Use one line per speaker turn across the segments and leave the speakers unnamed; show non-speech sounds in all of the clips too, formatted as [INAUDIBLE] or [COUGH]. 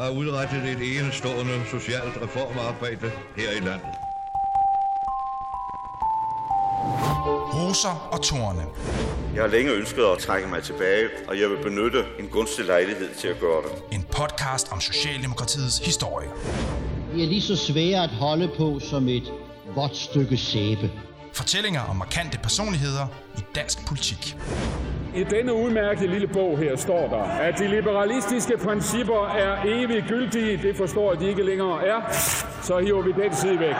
der har udrettet et enestående socialt reformarbejde her i landet.
Roser og Torne.
Jeg har længe ønsket at trække mig tilbage, og jeg vil benytte en gunstig lejlighed til at gøre det.
En podcast om Socialdemokratiets historie.
De er lige så svære at holde på som et vådt stykke sæbe.
Fortællinger om markante personligheder i dansk politik.
I denne udmærkede lille bog her står der, at de liberalistiske principper er evigt gyldige. Det forstår de ikke længere er. Så hiver vi den side væk.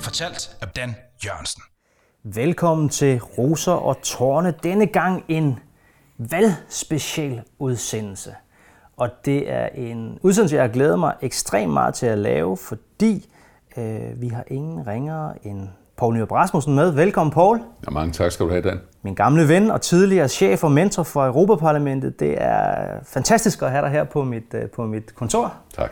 Fortalt af Dan Jørgensen.
Velkommen til Roser og Tårne. Denne gang en valgspecial udsendelse. Og det er en udsendelse, jeg har glædet mig ekstremt meget til at lave, fordi øh, vi har ingen ringere end Poul Nyrup Rasmussen med. Velkommen, Poul.
Ja, mange tak skal du have, Dan.
Min gamle ven og tidligere chef og mentor for Europaparlamentet. Det er fantastisk at have dig her på mit, øh, på mit kontor.
Tak.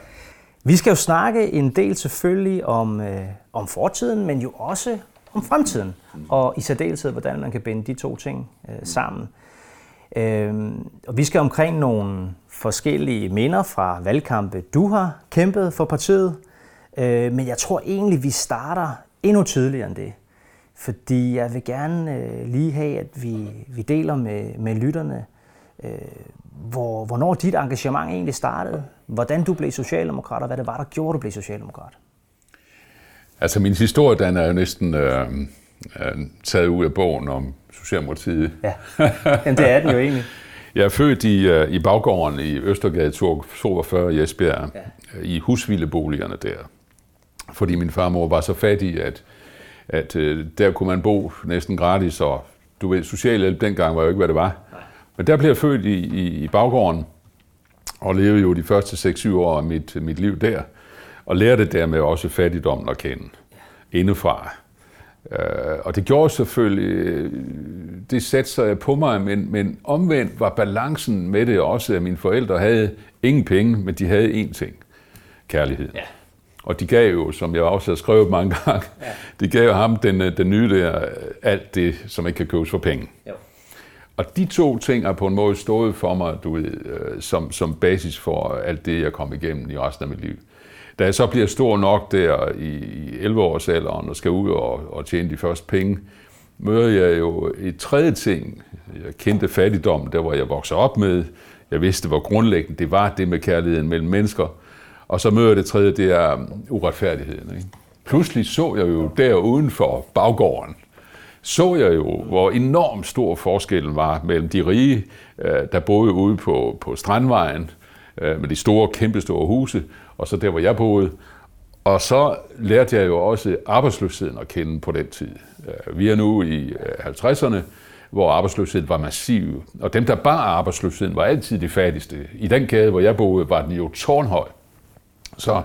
Vi skal jo snakke en del selvfølgelig om, øh, om fortiden, men jo også om fremtiden. Og i særdeleshed, hvordan man kan binde de to ting øh, sammen. Øh, og vi skal omkring nogle forskellige minder fra valgkampe, du har kæmpet for partiet. Øh, men jeg tror egentlig, vi starter endnu tidligere end det. Fordi jeg vil gerne øh, lige have, at vi, vi deler med, med lytterne, øh, hvor, hvornår dit engagement egentlig startede, hvordan du blev socialdemokrat, og hvad det var, der gjorde, du blev socialdemokrat.
Altså min historie, den er jo næsten øh, øh, taget ud af bogen om Socialdemokratiet.
Ja, Jamen, det er den jo egentlig. [LAUGHS]
Jeg er født i, øh, i baggården i Østergade 42 i Esbjerg, ja. i husvildeboligerne der. Fordi min farmor var så fattig, at, at øh, der kunne man bo næsten gratis, og du ved, socialhjælp dengang var jo ikke, hvad det var. Men der blev jeg født i, i, i baggården, og levede jo de første 6-7 år af mit, mit liv der, og lærte dermed også fattigdommen at kende indefra. Øh, og det gjorde selvfølgelig, øh, det satte sig på mig, men, men omvendt var balancen med det også, at mine forældre havde ingen penge, men de havde én ting, kærlighed. Ja. Og de gav jo, som jeg også har skrevet mange gange, ja. de gav ham den, den nye der, alt det, som ikke kan købes for penge. Jo. Og de to ting er på en måde stået for mig, du ved, som, som basis for alt det, jeg kom igennem i resten af mit liv. Da jeg så bliver stor nok der i 11-årsalderen og skal ud og, og tjene de første penge, møder jeg jo et tredje ting. Jeg kendte fattigdom, der hvor jeg voksede op med. Jeg vidste, hvor grundlæggende det var, det med kærligheden mellem mennesker. Og så møder det tredje, det er um, uretfærdigheden. Ikke? Pludselig så jeg jo der uden for baggården, så jeg jo, hvor enormt stor forskellen var mellem de rige, øh, der boede ude på, på Strandvejen, øh, med de store, kæmpestore huse, og så der, hvor jeg boede. Og så lærte jeg jo også arbejdsløsheden at kende på den tid. Øh, vi er nu i 50'erne, hvor arbejdsløsheden var massiv. Og dem, der bar arbejdsløsheden, var altid de fattigste. I den gade, hvor jeg boede, var den jo tårnhøj. Så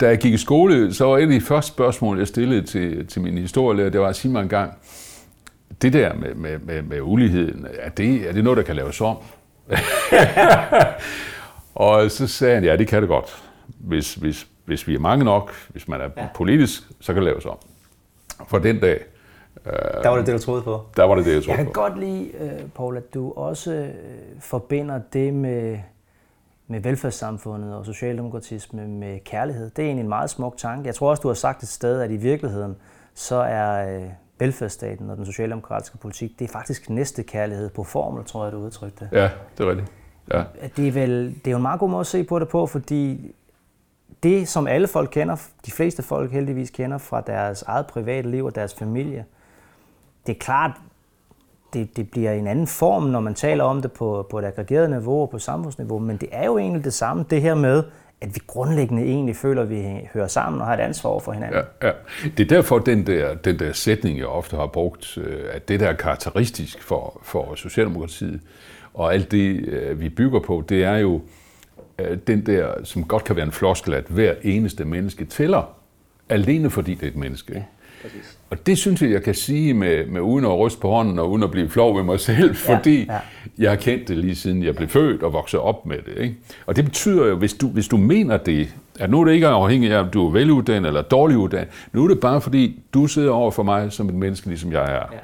da jeg gik i skole, så var et af de første spørgsmål, jeg stillede til, til min historielærer, det var at sige mig en gang, det der med, med, med, med uligheden, er det, er det noget, der kan laves om? [LAUGHS] og så sagde han, ja, det kan det godt. Hvis, hvis, hvis vi er mange nok, hvis man er ja. politisk, så kan det laves om. For den dag,
Øh, der var det det, du troede på?
Der var det det, jeg troede
Jeg kan
på.
godt lide, uh, Paul, at du også uh, forbinder det med, med velfærdssamfundet og socialdemokratisme med kærlighed. Det er egentlig en meget smuk tanke. Jeg tror også, du har sagt et sted, at i virkeligheden, så er uh, velfærdsstaten og den socialdemokratiske politik, det er faktisk næste kærlighed på formel, tror jeg, du udtrykte.
Ja, det er rigtigt. Ja.
Det, er vel, det er jo en meget god måde at se på det på, fordi det, som alle folk kender, de fleste folk heldigvis kender fra deres eget private liv og deres familie, det er klart, det, det bliver en anden form, når man taler om det på, på et aggregeret niveau og på samfundsniveau, men det er jo egentlig det samme, det her med, at vi grundlæggende egentlig føler, at vi hører sammen og har et ansvar for hinanden.
Ja, ja. Det er derfor, den der, den der sætning, jeg ofte har brugt, øh, at det, der er karakteristisk for, for Socialdemokratiet, og alt det, øh, vi bygger på, det er jo øh, den der, som godt kan være en floskel, at hver eneste menneske tæller, alene fordi det er et menneske. Ja. Præcis. Og det synes jeg, jeg kan sige med, med uden at ryste på hånden og uden at blive flov ved mig selv, fordi ja, ja. jeg har kendt det lige siden jeg blev født og vokset op med det. Ikke? Og det betyder jo, hvis du, hvis du mener det, at nu er det ikke afhængigt af, om du er veluddannet eller dårlig uddannet, nu er det bare fordi, du sidder over for mig som et menneske, ligesom jeg er. Ja.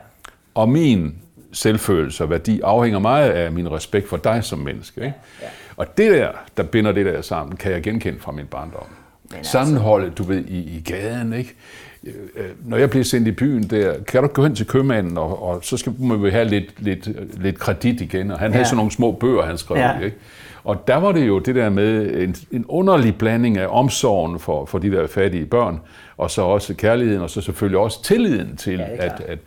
Og min selvfølelse og værdi afhænger meget af min respekt for dig som menneske. Ikke? Ja. Og det der, der binder det der sammen, kan jeg genkende fra min barndom. Altså... Sammenholdet, du ved, i, i gaden, ikke? Øh, øh, når jeg bliver sendt i byen der, kan du gå hen til købmanden, og, og så skal man have lidt, lidt, lidt kredit igen. Og han ja. havde sådan nogle små bøger, han skrev ja. ikke? Og der var det jo det der med en, en underlig blanding af omsorgen for, for de der fattige børn, og så også kærligheden, og så selvfølgelig også tilliden til, ja, at, at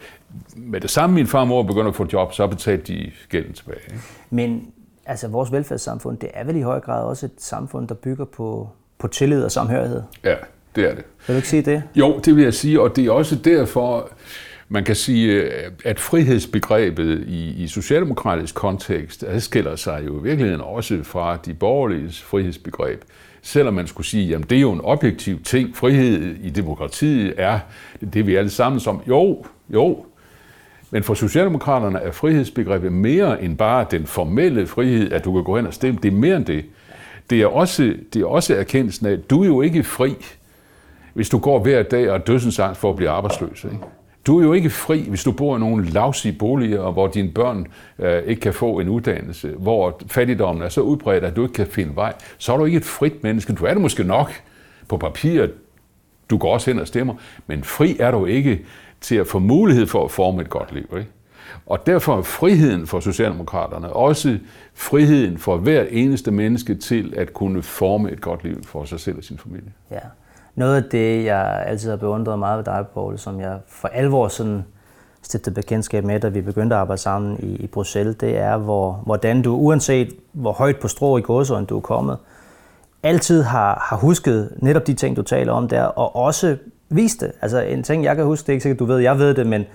med det samme min far og mor begynder at få job, så betalte de gælden tilbage. Ikke?
Men altså, vores velfærdssamfund, det er vel i høj grad også et samfund, der bygger på, på tillid og samhørighed?
Ja, det er det.
Vil du ikke sige det?
Jo, det vil jeg sige, og det er også derfor, man kan sige, at frihedsbegrebet i, i socialdemokratisk kontekst adskiller sig jo i virkeligheden også fra de borgerlige frihedsbegreb. Selvom man skulle sige, at det er jo en objektiv ting, frihed i demokratiet er det, vi alle sammen som. Jo, jo, men for Socialdemokraterne er frihedsbegrebet mere end bare den formelle frihed, at du kan gå hen og stemme. Det er mere end det. Det er også, det er også erkendelsen af, at du er jo ikke fri, hvis du går hver dag og er dødsensangst for at blive arbejdsløs. Ikke? Du er jo ikke fri, hvis du bor i nogle lavsige boliger, hvor dine børn øh, ikke kan få en uddannelse, hvor fattigdommen er så udbredt, at du ikke kan finde vej. Så er du ikke et frit menneske. Du er det måske nok på papiret. Du går også hen og stemmer. Men fri er du ikke til at få mulighed for at forme et godt liv. Ikke? Og derfor er friheden for Socialdemokraterne også friheden for hver eneste menneske til at kunne forme et godt liv for sig selv og sin familie.
Ja. Noget af det, jeg altid har beundret meget ved dig, Poul, som jeg for alvor sådan stiftede bekendtskab med, da vi begyndte at arbejde sammen i, i Bruxelles, det er, hvor, hvordan du, uanset hvor højt på strå i gåsøjne du er kommet, altid har, har husket netop de ting, du taler om der, og også vist det. Altså en ting, jeg kan huske, det er ikke sikkert, du ved, jeg ved det, men,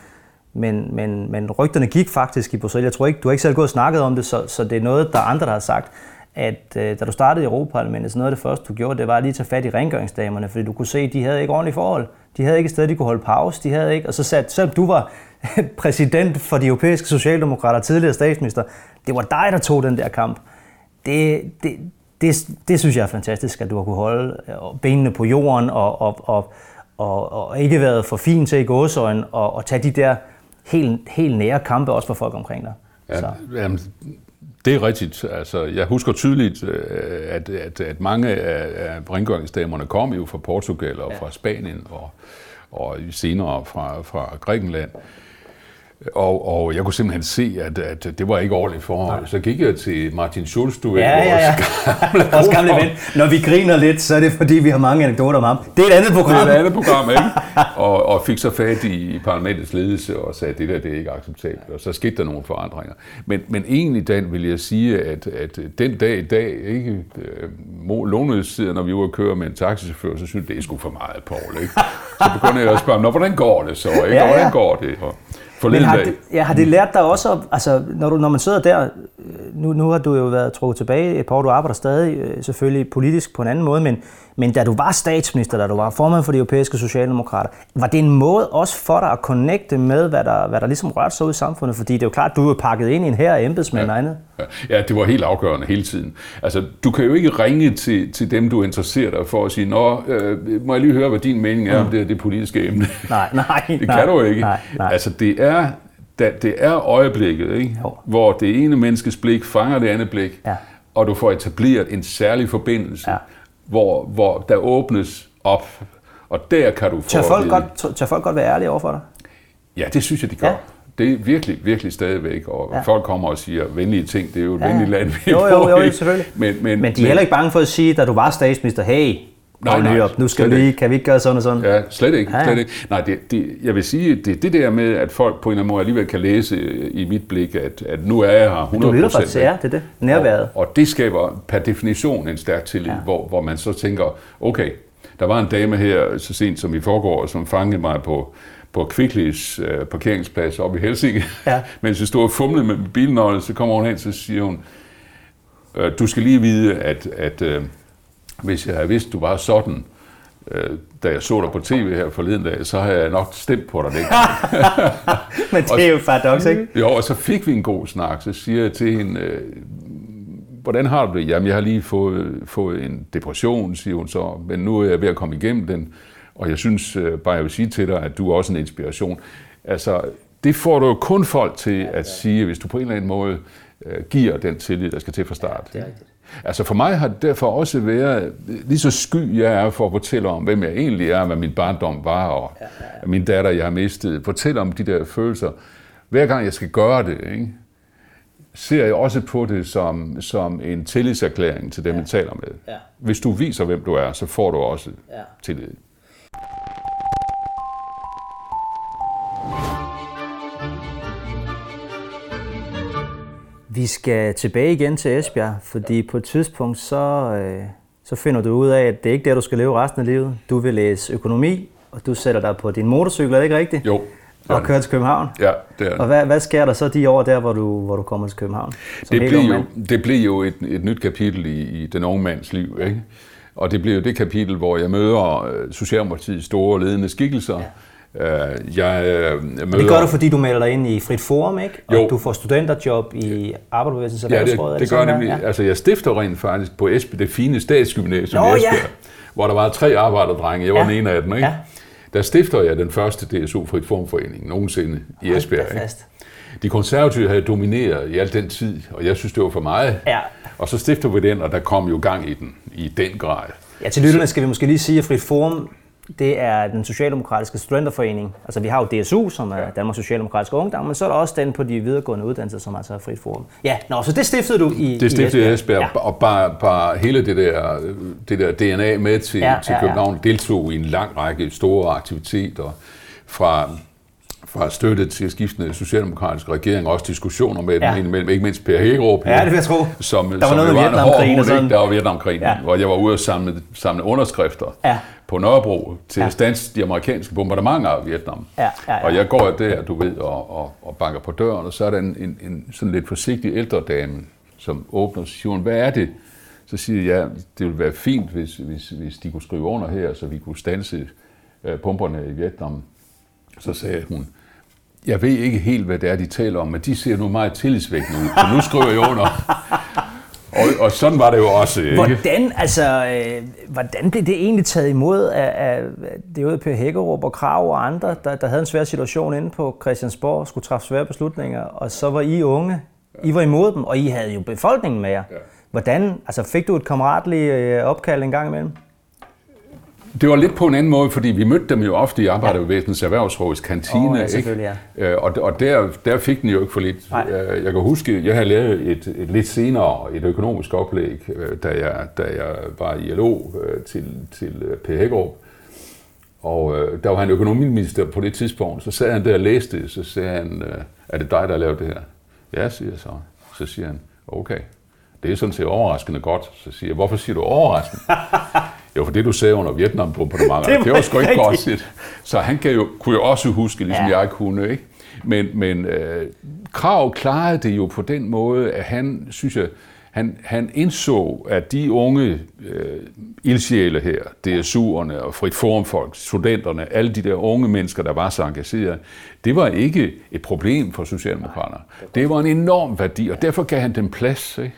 men, men, men rygterne gik faktisk i Bruxelles. Jeg tror ikke, du har ikke selv gået og snakket om det, så, så det er noget, der er andre, der har sagt at øh, da du startede i Europaparlamentet, så noget af det første, du gjorde, det var at lige tage fat i rengøringsdamerne, fordi du kunne se, at de havde ikke ordentlige forhold. De havde ikke et sted, de kunne holde pause. De havde ikke, og så satte, selvom du var [LAUGHS] præsident for de europæiske socialdemokrater, tidligere statsminister, det var dig, der tog den der kamp. Det, det, det, det synes jeg er fantastisk, at du har kunne holde øh, benene på jorden og, og, og, og, og ikke været for fin til i gåsøjne og, og tage de der helt, helt nære kampe også for folk omkring dig.
Ja, jamen, det er rigtigt. Altså, jeg husker tydeligt, øh, at, at, at mange af, af rengøringsdamerne kom jo fra Portugal og ja. fra Spanien og, og senere fra, fra Grækenland. Og, og jeg kunne simpelthen se, at, at det var ikke ordentligt forhold. Nej. Så gik jeg til Martin Schulz, du
ja, ja, ja. vores [LAUGHS] gamle ven. Når vi griner lidt, så er det fordi, vi har mange anekdoter om ham. Det er et andet program.
Det er et andet program, ikke? og, og fik så fat i parlamentets ledelse og sagde, at det der det er ikke acceptabelt. Og så skete der nogle forandringer. Men, men egentlig, Dan, vil jeg sige, at, at den dag i dag, ikke, øh, lånedstiden, når vi var at køre med en taxichauffør, så synes jeg, det er sgu for meget, Paul. Ikke? Så begyndte jeg at spørge, Nå, hvordan går det så? Ikke? Ja, ja. Hvordan går det? Og,
men har det, ja, har det lært dig også, altså, når, du, når man sidder der, nu, nu har du jo været trukket tilbage et par år, du arbejder stadig øh, selvfølgelig politisk på en anden måde, men, men da du var statsminister, da du var formand for de europæiske socialdemokrater, var det en måde også for dig at connecte med, hvad der, hvad der ligesom rørte sig ud i samfundet? Fordi det er jo klart, du er pakket ind i en her embedsmænd ja. og andet.
Ja, det var helt afgørende hele tiden. Altså, du kan jo ikke ringe til, til dem, du interesserer dig for at sige, Nå, øh, må jeg lige høre, hvad din mening er mm. om det, det politiske emne?
Nej, nej. [LAUGHS]
det
nej,
kan du ikke. Nej, nej. Altså, det er det er øjeblikket, ikke? hvor det ene menneskes blik fanger det andet blik, ja. og du får etableret en særlig forbindelse, ja. Hvor, hvor der åbnes op, og der kan du få...
Tør folk, godt, tør folk godt være ærlige overfor dig?
Ja, det synes jeg, de gør. Ja. Det er virkelig, virkelig stadigvæk, og ja. folk kommer og siger venlige ting, det er jo et ja. venligt land, vi
jo, jo, jo, jo, selvfølgelig. Men, men, men de er heller ikke bange for at sige, da du var statsminister, hey, Nej, nej, op. Nu skal vi, kan vi ikke gøre sådan og sådan?
Ja, slet ikke. Ja, Slet ikke. Nej, det, det, jeg vil sige, det det der med, at folk på en eller anden måde alligevel kan læse i mit blik, at, at nu er jeg her 100%. Du
lytter faktisk, ja, det er det. Nærværet.
Og, og det skaber per definition en stærk tillid, ja. hvor, hvor man så tænker, okay, der var en dame her så sent som i forgår, som fangede mig på, på Kvicklis øh, parkeringsplads oppe i Helsinki, ja. [LAUGHS] mens jeg stod og fumlede med bilnøglen, så kommer hun hen, så siger hun, øh, du skal lige vide, at, at øh, hvis jeg havde vidst, du var sådan, øh, da jeg så dig på tv her forleden dag, så har jeg nok stemt på dig det. [LAUGHS]
Men det er jo paradox, ikke?
Jo, og så fik vi en god snak, så siger jeg til hende, øh, hvordan har du det? Jamen, jeg har lige fået, fået en depression, siger hun så, men nu er jeg ved at komme igennem den, og jeg synes øh, bare, jeg vil sige til dig, at du er også en inspiration. Altså, det får du jo kun folk til at sige, hvis du på en eller anden måde øh, giver den tillid, der skal til fra start. Ja, det er rigtigt. Altså for mig har det derfor også været, lige så sky jeg er for at fortælle om, hvem jeg egentlig er, hvad min barndom var, og ja, min datter, jeg har mistet. Fortælle om de der følelser. Hver gang jeg skal gøre det, ikke, ser jeg også på det som, som en tillidserklæring til dem, ja. jeg taler med. Ja. Hvis du viser, hvem du er, så får du også ja. tillid.
Vi skal tilbage igen til Esbjerg, fordi på et tidspunkt så, øh, så finder du ud af, at det er ikke der, du skal leve resten af livet. Du vil læse økonomi, og du sætter dig på din motorcykel, er det ikke rigtigt?
Jo.
Og kører til København?
Ja, det er
Og hvad, hvad sker der så de år der, hvor du, hvor du kommer til København?
Det bliver, jo, det bliver jo et, et nyt kapitel i, i den unge mands liv, ikke? Og det bliver jo det kapitel, hvor jeg møder øh, Socialdemokratiets store ledende skikkelser, ja
Øh, jeg øh, møder... Det gør du, fordi du melder dig ind i Frit Forum, ikke? Og jo. du får studenterjob i Arbejderbevægelsens.
Ja, det, det, det gør nemlig. Ja. Altså, jeg stifter rent faktisk på Esbjerg, det fine statsgymnasium i Esbjerg, ja. hvor der var tre arbejderdrenge. Jeg var ja. den ene af dem, ikke? Ja. Der stifter jeg den første DSU Frit Formforening nogensinde i Esbjerg. Ikke? De konservative havde domineret i al den tid, og jeg synes, det var for meget. Ja. Og så stifter vi den, og der kom jo gang i den i den grad.
Ja, til lytterne skal vi måske lige sige, at Frit Forum det er den socialdemokratiske studenterforening. Altså vi har jo DSU, som er Danmarks Socialdemokratiske Ungdom, men så er der også den på de videregående uddannelser, som altså er frit forum. Ja, nå, så det stiftede du i
Det stiftede i Esbjerg, ja. og bare, bare hele det der, det der DNA med til, ja, til København ja. deltog i en lang række store aktiviteter fra fra støtte til skiftende socialdemokratiske regeringer, også diskussioner med ja. dem imellem, ikke mindst Per Hækkerup,
ja, det vil jeg tro.
som,
der var
som
noget
var
en hård sådan.
Der var Vietnamkrigen, ja. hvor jeg var ude og samle, samle underskrifter ja. på Nørrebro til ja. stans de amerikanske bombardementer af Vietnam. Ja, ja, ja. Og jeg går der, du ved, og, og, og banker på døren, og så er der en, en, en sådan lidt forsigtig ældre dame, som åbner og siger, hvad er det? Så siger jeg, det ville være fint, hvis, hvis, hvis de kunne skrive under her, så vi kunne stanse uh, pumperne i Vietnam. Så sagde hun, jeg ved ikke helt, hvad det er, de taler om, men de ser nu meget tillidsvækkende ud, så nu skriver jeg under. Og, og sådan var det jo også. Ikke?
Hvordan, altså, øh, hvordan blev det egentlig taget imod af, af det var Per Hækkerup og Krav og andre, der, der havde en svær situation inde på Christiansborg og skulle træffe svære beslutninger, og så var I unge, I var imod dem, og I havde jo befolkningen med jer. Hvordan, altså fik du et kammeratligt øh, opkald en gang imellem?
Det var lidt på en anden måde, fordi vi mødte dem jo ofte i Arbejderbevægelsens Erhvervsråds kantine. Oh, ja, ikke? Ja. Øh, og, og der, der fik den jo ikke for lidt. Nej. Øh, jeg kan huske, jeg havde lavet et, et lidt senere et økonomisk oplæg, øh, da jeg, da jeg var i LO til, til P. Hækkerup. Og øh, der var han økonomiminister på det tidspunkt. Så sad han der og læste det, så sagde han, er det dig, der har lavet det her? Ja, siger jeg så. Så siger han, okay, det er sådan set overraskende godt. Så siger jeg, hvorfor siger du overraskende? [LAUGHS] Jo, for det du sagde under vietnam mange [LAUGHS] det, det var sgu ikke godt set. Så han kan jo, kunne jo også huske, ligesom ja. jeg kunne, ikke? Men, men øh, Krav klarede det jo på den måde, at han, synes jeg, han, han indså, at de unge øh, ildsjæle her, DSU'erne og frit formfolk, studenterne, alle de der unge mennesker, der var så engagerede, det var ikke et problem for Socialdemokraterne. Det var en enorm værdi, og derfor gav han dem plads. Ikke?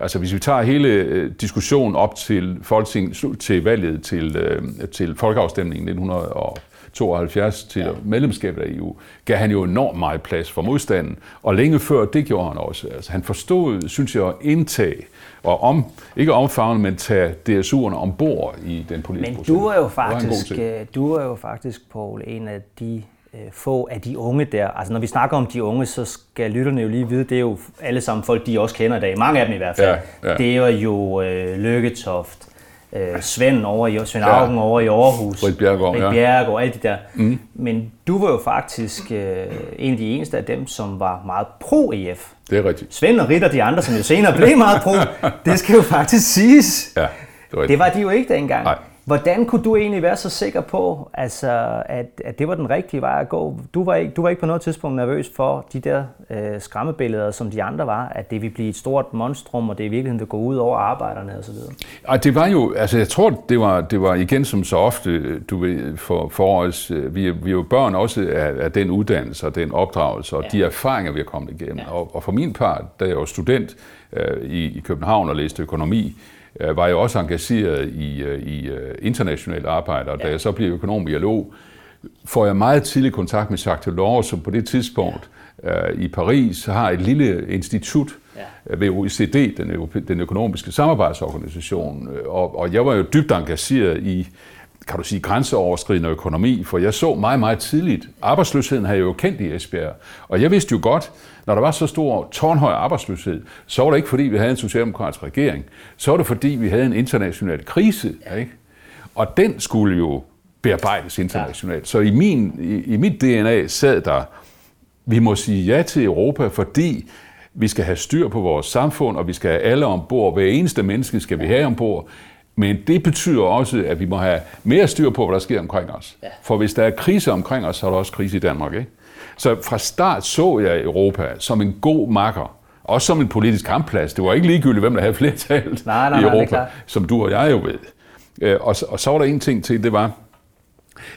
Altså hvis vi tager hele øh, diskussionen op til, Folketing, til valget til, øh, til folkeafstemningen 1972 til ja. medlemskabet af EU, gav han jo enormt meget plads for modstanden. Og længe før det gjorde han også. Altså, han forstod, synes jeg, at indtage og om, ikke omfavne, men tage DSU'erne ombord i den politiske
Men du er jo faktisk, øh, du er jo faktisk, Paul, en af de øh, få af de unge der. Altså når vi snakker om de unge, så skal lytterne jo lige vide, det er jo alle sammen folk, de også kender i dag. Mange af dem i hvert fald. Ja, ja. Det er jo øh, Lykketoft, øh, Svend over i Svend Augen ja. over i Aarhus,
Rit Bjergård,
Rit Bjergård og alle de der. Mm. Men du var jo faktisk øh, en af de eneste af dem, som var meget pro-EF.
Det er rigtigt.
Svend og Rit og de andre, som jo senere blev meget pro, [LAUGHS] det skal jo faktisk siges. Ja, det, var det var de jo ikke dengang. Nej. Hvordan kunne du egentlig være så sikker på, altså, at, at det var den rigtige vej at gå? Du var, ikke, du var ikke på noget tidspunkt nervøs for de der øh, skræmmebilleder, som de andre var, at det ville blive et stort monstrum, og det i virkeligheden vil gå ud over arbejderne osv.?
Ej, det var jo, altså jeg tror, det var, det var igen som så ofte, du ved, for, for os, øh, vi, vi er jo børn også af, af den uddannelse og den opdragelse og ja. de erfaringer, vi har kommet igennem. Ja. Og, og for min part, da jeg var student øh, i, i København og læste økonomi, øh, var jeg også engageret i, øh, i øh, internationalt arbejde, og da jeg så blev økonom i LO, får jeg meget tidlig kontakt med Jacques Delors, som på det tidspunkt øh, i Paris har et lille institut ja. ved OECD, den, den økonomiske samarbejdsorganisation, og, og jeg var jo dybt engageret i kan du sige, grænseoverskridende økonomi, for jeg så meget, meget tidligt, arbejdsløsheden havde jeg jo kendt i Esbjerg, og jeg vidste jo godt, når der var så stor tårnhøj arbejdsløshed, så var det ikke fordi, vi havde en socialdemokratisk regering, så var det fordi, vi havde en international krise, ikke? og den skulle jo bearbejdes internationalt. Så i, min, i, i mit DNA sad der, vi må sige ja til Europa, fordi vi skal have styr på vores samfund, og vi skal have alle ombord. Hver eneste menneske skal vi have ombord. Men det betyder også, at vi må have mere styr på, hvad der sker omkring os. Ja. For hvis der er krise omkring os, så er der også krise i Danmark. Ikke? Så fra start så jeg Europa som en god makker. Også som en politisk kampplads. Det var ikke ligegyldigt, hvem der havde flertal
Nej, nej,
i
nej, det
Europa,
klart.
som du og jeg jo ved. Øh, Og, så- og så var der en ting til, det var,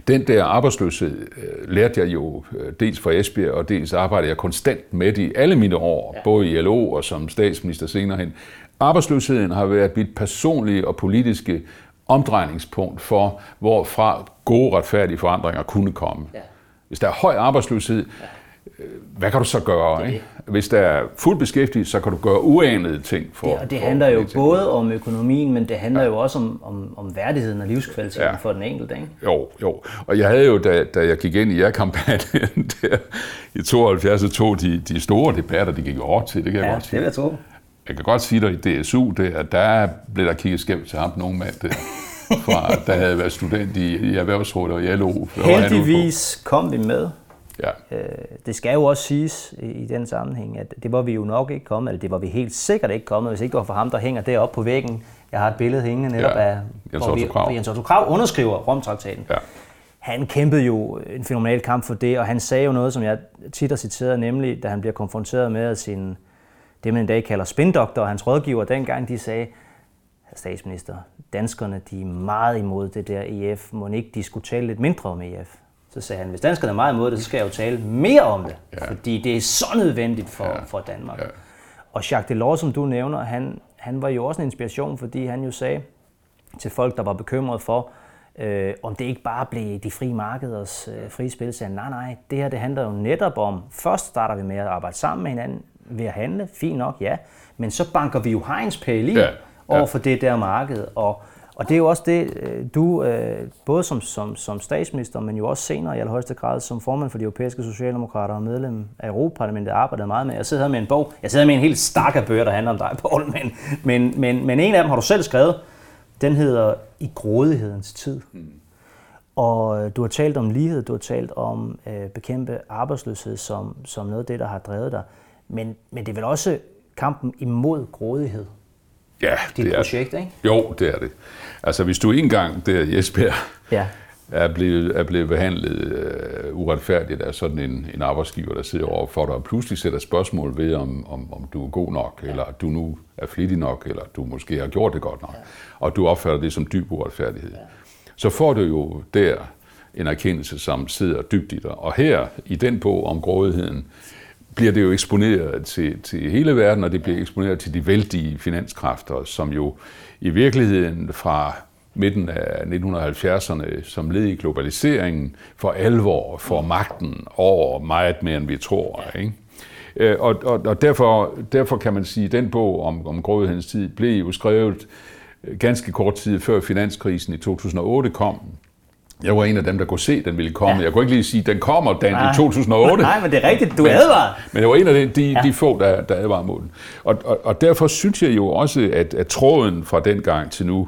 den der arbejdsløshed øh, lærte jeg jo øh, dels fra Esbjerg, og dels arbejdede jeg konstant med i alle mine år, ja. både i LO og som statsminister senere hen. Arbejdsløsheden har været mit personlige og politiske omdrejningspunkt for, hvorfra gode retfærdige forandringer kunne komme. Ja. Hvis der er høj arbejdsløshed, øh, hvad kan du så gøre? Ikke? Hvis der er fuld beskæftigelse, så kan du gøre uanede ting. For,
Det, og det
for
handler jo
ting.
både om økonomien, men det handler ja. jo også om, om, om værdigheden og livskvaliteten ja.
Ja.
for den enkelte. Ikke?
Jo, jo. Og jeg havde jo, da, da jeg gik ind i jer-kampagnen [LAUGHS] der i 72, så tog de, de store debatter, de gik hårdt til, det kan jeg
Ja,
godt
det
sige.
vil jeg tro.
Jeg kan godt sige dig, i DSU, der, der blev der kigget skævt til ham, nogen mand der, fra, der havde været student i, i erhvervsrådet og i LO.
Heldigvis kom vi med.
Ja,
Øh, Det skal jo også siges i, i den sammenhæng, at det var vi jo nok ikke kommet, eller det var vi helt sikkert ikke kommet, hvis ikke det var for ham, der hænger deroppe på væggen. Jeg har et billede hængende netop
Ja,
af,
Jens Otto Krag.
hvor Jens Otto Krav underskriver Romtraktaten.
ja.
Han kæmpede jo en fenomenal kamp for det, og han sagde jo noget, som jeg tit har citeret, nemlig da han bliver konfronteret med at sin, det man i dag kalder spindoktor, og hans rådgiver dengang, de sagde, statsminister, danskerne de er meget imod det der EF, må ikke de skulle tale lidt mindre om EF? Så sagde han, hvis danskerne er meget imod det, så skal jeg jo tale mere om det, ja. fordi det er så nødvendigt for, ja. for Danmark. Ja. Og Jacques Delors, som du nævner, han, han var jo også en inspiration, fordi han jo sagde til folk, der var bekymret for, øh, om det ikke bare blev de frie markeders øh, frie spil, sagde nej, nej, det her det handler jo netop om, først starter vi med at arbejde sammen med hinanden ved at handle, fint nok, ja, men så banker vi jo hegnspæl i
Ja,
ja, over for det der marked, og, og det er jo også det, øh, du, øh, både som, som, som statsminister, men jo også senere i allerhøjeste grad som formand for de europæiske socialdemokrater og medlem af Europaparlamentet, arbejdet meget med. Jeg sidder her med en bog, jeg sidder med en helt stak af bøger, der handler om dig, Poul, men, men, men, men en af dem har du selv skrevet, den hedder I grådighedens tid. Mm. Og øh, du har talt om lighed, du har talt om øh, bekæmpe arbejdsløshed som, som noget af det, der har drevet dig. Men, men det er vel også kampen imod grådighed,
ja
dit
det er,
projekt, ikke?
Jo, det er det. Altså, hvis du engang der i Esbjerg
Ja.
Er blevet, er blevet behandlet øh, uretfærdigt af sådan en, en arbejdsgiver, der sidder over for dig, og pludselig sætter spørgsmål ved, om, om, om du er god nok, ja. eller du nu er flittig nok, eller du måske har gjort det godt nok, ja. og du opfatter det som dyb uretfærdighed. Ja. Så får du jo der en erkendelse, som sidder dybt i dig. Og her, i den bog om grådigheden, bliver det jo eksponeret til, til hele verden, og det bliver eksponeret til de vældige finanskræfter, som jo i virkeligheden fra midten af 1970'erne, som led i globaliseringen, for alvor får magten over meget mere, end vi tror. Ikke? Øh, Og, og, og derfor, derfor kan man sige, at den bog om, om grådighedens tid blev jo skrevet øh, ganske kort tid før finanskrisen i 2008 kom. Jeg var en af dem, der kunne se, den ville komme. Ja. Jeg kunne ikke lige sige, at den kommer, Dan, i 2008.
Nej, men det er rigtigt. Du
Men-
advarer.
Men jeg var en af de, de, ja. de få, der, der advarede mod den. Og, og, og derfor synes jeg jo også, at, at tråden fra den gang til nu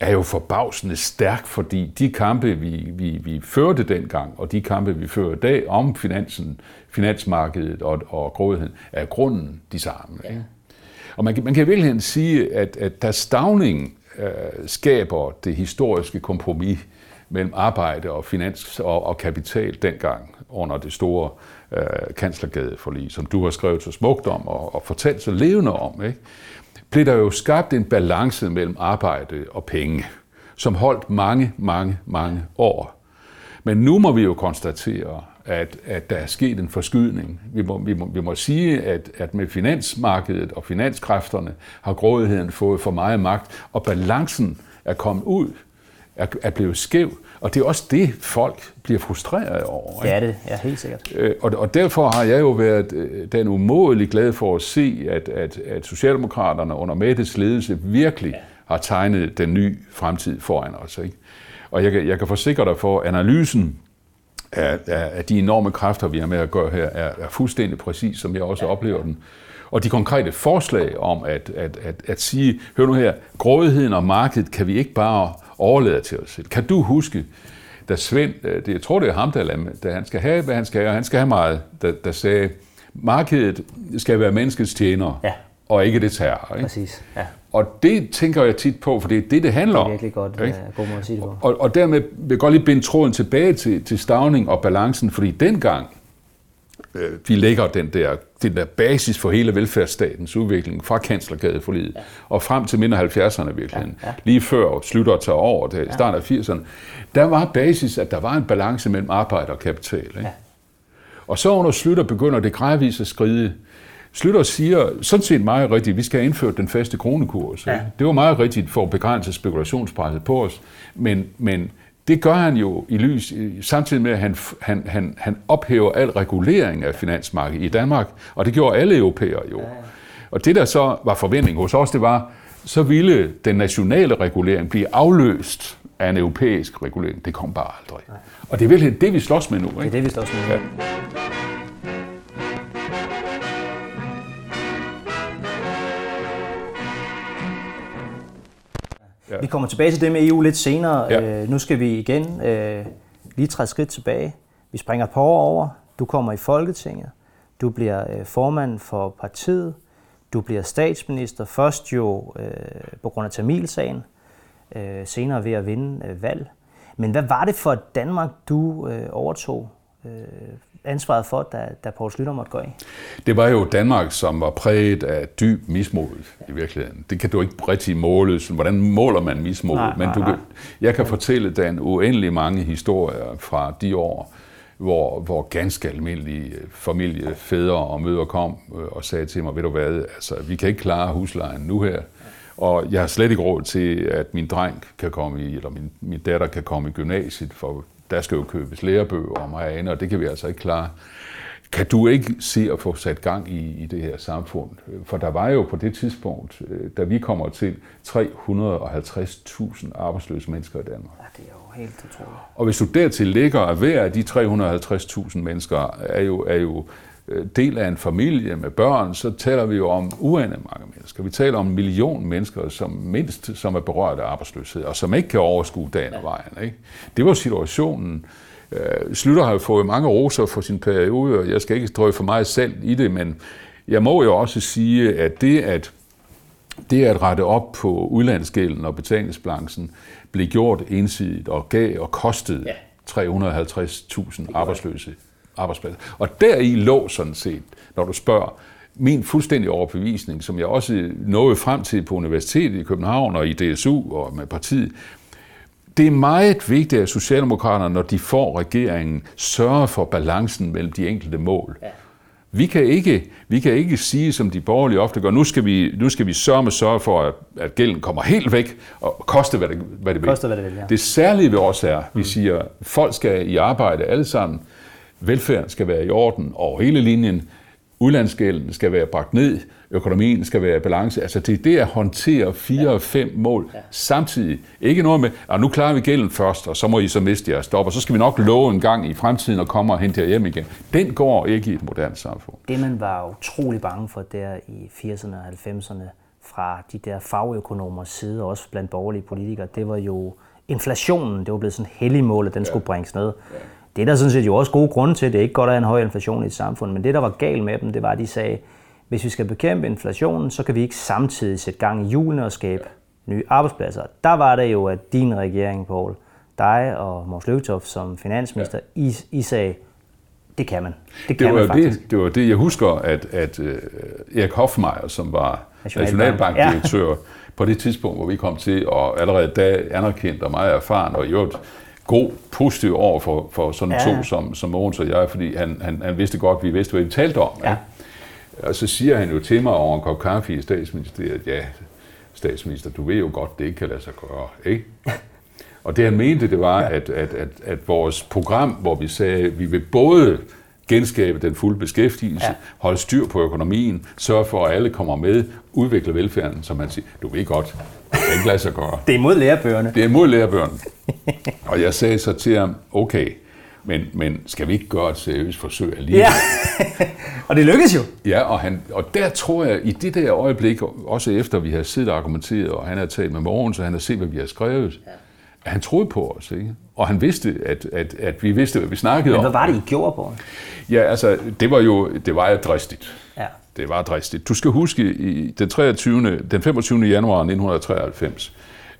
er jo forbavsende stærk, fordi de kampe, vi, vi, vi førte dengang, og de kampe, vi fører i dag om finansen, finansmarkedet og, og grådigheden, er grunden de samme. Ja. Og man, kan- man kan i virkeligheden sige, at, at da Stavning øh, skaber det historiske kompromis mellem arbejde og finans og, og kapital dengang under det store øh, kanslergadeforlig, som du har skrevet så smukt om og, og fortalt så levende om, ikke? Blev der jo skabt en balance mellem arbejde og penge, som holdt mange, mange, mange år. Men nu må vi jo konstatere, at, at der er sket en forskydning. Vi må, vi må, vi må sige, at, at med finansmarkedet og finanskræfterne har grådigheden fået for meget magt, og balancen er kommet ud er, er blevet skæv. Og det er også det, folk bliver frustreret over.
Det er det, ja, helt sikkert.
Øh, og, og derfor har jeg jo været øh, den umådelig glad for at se, at, at, at Socialdemokraterne under Mettes ledelse virkelig ja. har tegnet den nye fremtid foran os. Ikke? Og jeg, kan, jeg kan forsikre dig for, analysen af, af, af de enorme kræfter, vi har med at gøre her, er, er fuldstændig præcis, som jeg også ja. oplever den. Og de konkrete forslag om at, at, at, at sige, hør nu her, grådigheden og markedet kan vi ikke bare overlade til os selv. Kan du huske, da Svend, øh, det, jeg tror det er ham, der, da han skal have, hvad han skal have, og han skal have meget, der, der sagde, markedet skal være menneskets tjener, ja. og ikke det terror. Ikke?
Præcis, ja.
Og det tænker jeg tit på, for det er det, det handler om.
Det er virkelig godt, ikke? Uh, god måde at sige det på.
Og, og dermed vil jeg godt lige binde tråden tilbage til, til stavning og balancen, fordi dengang, vi lægger den der, den der basis for hele velfærdsstatens udvikling fra kanslergadeforliget ja. og frem til minder 70'erne virkelig, ja, ja. lige før slutter tager over, ja. starten af 80'erne, der var basis, at der var en balance mellem arbejde og kapital. Ikke? Ja. Og så under Slytter begynder det gradvist at skride. Slytter siger sådan set meget rigtigt, at vi skal have indført den faste kronekurs. Ja. Det var meget rigtigt for at begrænse spekulationspresset på os, men, men det gør han jo i lys, samtidig med, at han, han, han, han ophæver al regulering af finansmarkedet i Danmark, og det gjorde alle europæere jo. Og det, der så var forventning hos os, det var, så ville den nationale regulering blive afløst af en europæisk regulering. Det kom bare aldrig. Og det er virkelig det, vi slås med nu. Ikke?
Det er det, vi slås med nu. Ja. Ja. Vi kommer tilbage til det med EU lidt senere. Ja. Øh, nu skal vi igen øh, lige træde skridt tilbage. Vi springer et par år over. Du kommer i Folketinget. Du bliver øh, formand for partiet. Du bliver statsminister. Først jo øh, på grund af Tamilsagen. Øh, senere ved at vinde øh, valg. Men hvad var det for Danmark, du øh, overtog øh, ansvaret for, da, da Poul Slytter måtte gå af?
Det var jo Danmark, som var præget af dyb mismod i virkeligheden. Det kan du ikke rigtig måle. Hvordan måler man mismod? Nej, Men du nej, kan, jeg kan fortælle dig en uendelig mange historier fra de år, hvor, hvor ganske almindelige familiefædre og møder kom øh, og sagde til mig, ved du hvad, altså, vi kan ikke klare huslejen nu her. Og jeg har slet ikke råd til, at min dreng kan komme i, eller min, min datter kan komme i gymnasiet, for der skal jo købes lærebøger om herinde, og det kan vi altså ikke klare. Kan du ikke se at få sat gang i, i det her samfund? For der var jo på det tidspunkt, øh, da vi kommer til, 350.000 arbejdsløse mennesker i Danmark.
Ja, det er jo helt utroligt.
Og hvis du dertil lægger, at hver af de 350.000 mennesker er jo, er jo del af en familie med børn, så taler vi jo om uendeligt mange mennesker. Vi taler om en million mennesker, som mindst som er berørt af arbejdsløshed, og som ikke kan overskue dagen og vejen. Ikke? Det var situationen. Øh, Slytter har jo fået mange roser for sin periode, og jeg skal ikke drøje for meget selv i det, men jeg må jo også sige, at det at, det at rette op på udlandsgælden og betalingsbalancen blev gjort ensidigt og gav og kostede ja. 350.000 arbejdsløse arbejdspladser. Og deri lå sådan set, når du spørger, min fuldstændige overbevisning, som jeg også nåede frem til på Universitetet i København og i DSU og med partiet, det er meget vigtigt, at Socialdemokraterne, når de får regeringen, sørger for balancen mellem de enkelte mål. Ja. Vi kan, ikke, vi kan ikke sige, som de borgerlige ofte gør, nu skal vi, nu skal vi sørge med sørge for, at, at gælden kommer helt væk og koste, hvad det, hvad det vil.
Koste, hvad det, vil ja.
det særlige ved os er, vi siger, folk skal i arbejde alle sammen, velfærden skal være i orden over hele linjen, udlandsgælden skal være bragt ned, økonomien skal være i balance. Altså det er det at håndtere fire og fem mål ja. samtidig. Ikke noget med, at nu klarer vi gælden først, og så må I så miste jeres stop, og så skal vi nok love en gang i fremtiden at komme og hente jer hjem igen. Den går ikke i et moderne samfund.
Det man var utrolig bange for der i 80'erne og 90'erne fra de der fagøkonomers side, også blandt borgerlige politikere, det var jo inflationen. Det var blevet sådan hellig mål, at den ja. skulle bringes ned. Ja. Det er der sådan set jo også gode grunde til. Det er ikke godt at have en høj inflation i et samfund, men det, der var galt med dem, det var, at de sagde, hvis vi skal bekæmpe inflationen, så kan vi ikke samtidig sætte gang i hjulene og skabe nye arbejdspladser. Der var det jo, at din regering, Poul, dig og Mors Løgtoft som finansminister, ja. I, I sagde, det kan man.
Det, kan det, var man faktisk. Det, det var det, jeg husker, at, at uh, Erik Hofmeier, som var nationalbankdirektør, ja. på det tidspunkt, hvor vi kom til, og allerede da anerkendt og meget erfaren, og i øvrigt god, positiv over for, for sådan ja. to som, som Mogens og jeg, fordi han, han, han vidste godt, vi vidste, hvad vi talte om. Ja. Og så siger han jo til mig over en kop kaffe i statsministeriet, ja, statsminister, du ved jo godt, det ikke kan lade sig gøre, ikke? [LAUGHS] Og det han mente, det var, ja. at, at, at, at vores program, hvor vi sagde, at vi vil både genskabe den fulde beskæftigelse, ja. holde styr på økonomien, sørge for, at alle kommer med, udvikle velfærden, som man siger, du ved godt, det kan ikke lade sig gøre.
Det er imod lærebøgerne.
Det er imod lærebøgerne. og jeg sagde så til ham, okay, men, men skal vi ikke gøre et seriøst forsøg alligevel?
Ja, [LAUGHS] og det lykkedes jo.
Ja, og, han, og der tror jeg, i det der øjeblik, også efter vi har siddet og argumenteret, og han har talt med morgen, så han har set, hvad vi har skrevet, ja. Han troede på os, ikke? Og han vidste, at, at, at vi vidste, hvad vi snakkede
Men
om.
hvad var det, I gjorde på?
Ja, altså, det var jo det var jo dristigt.
Ja.
Det var dristigt. Du skal huske, i den, 23. den 25. januar 1993,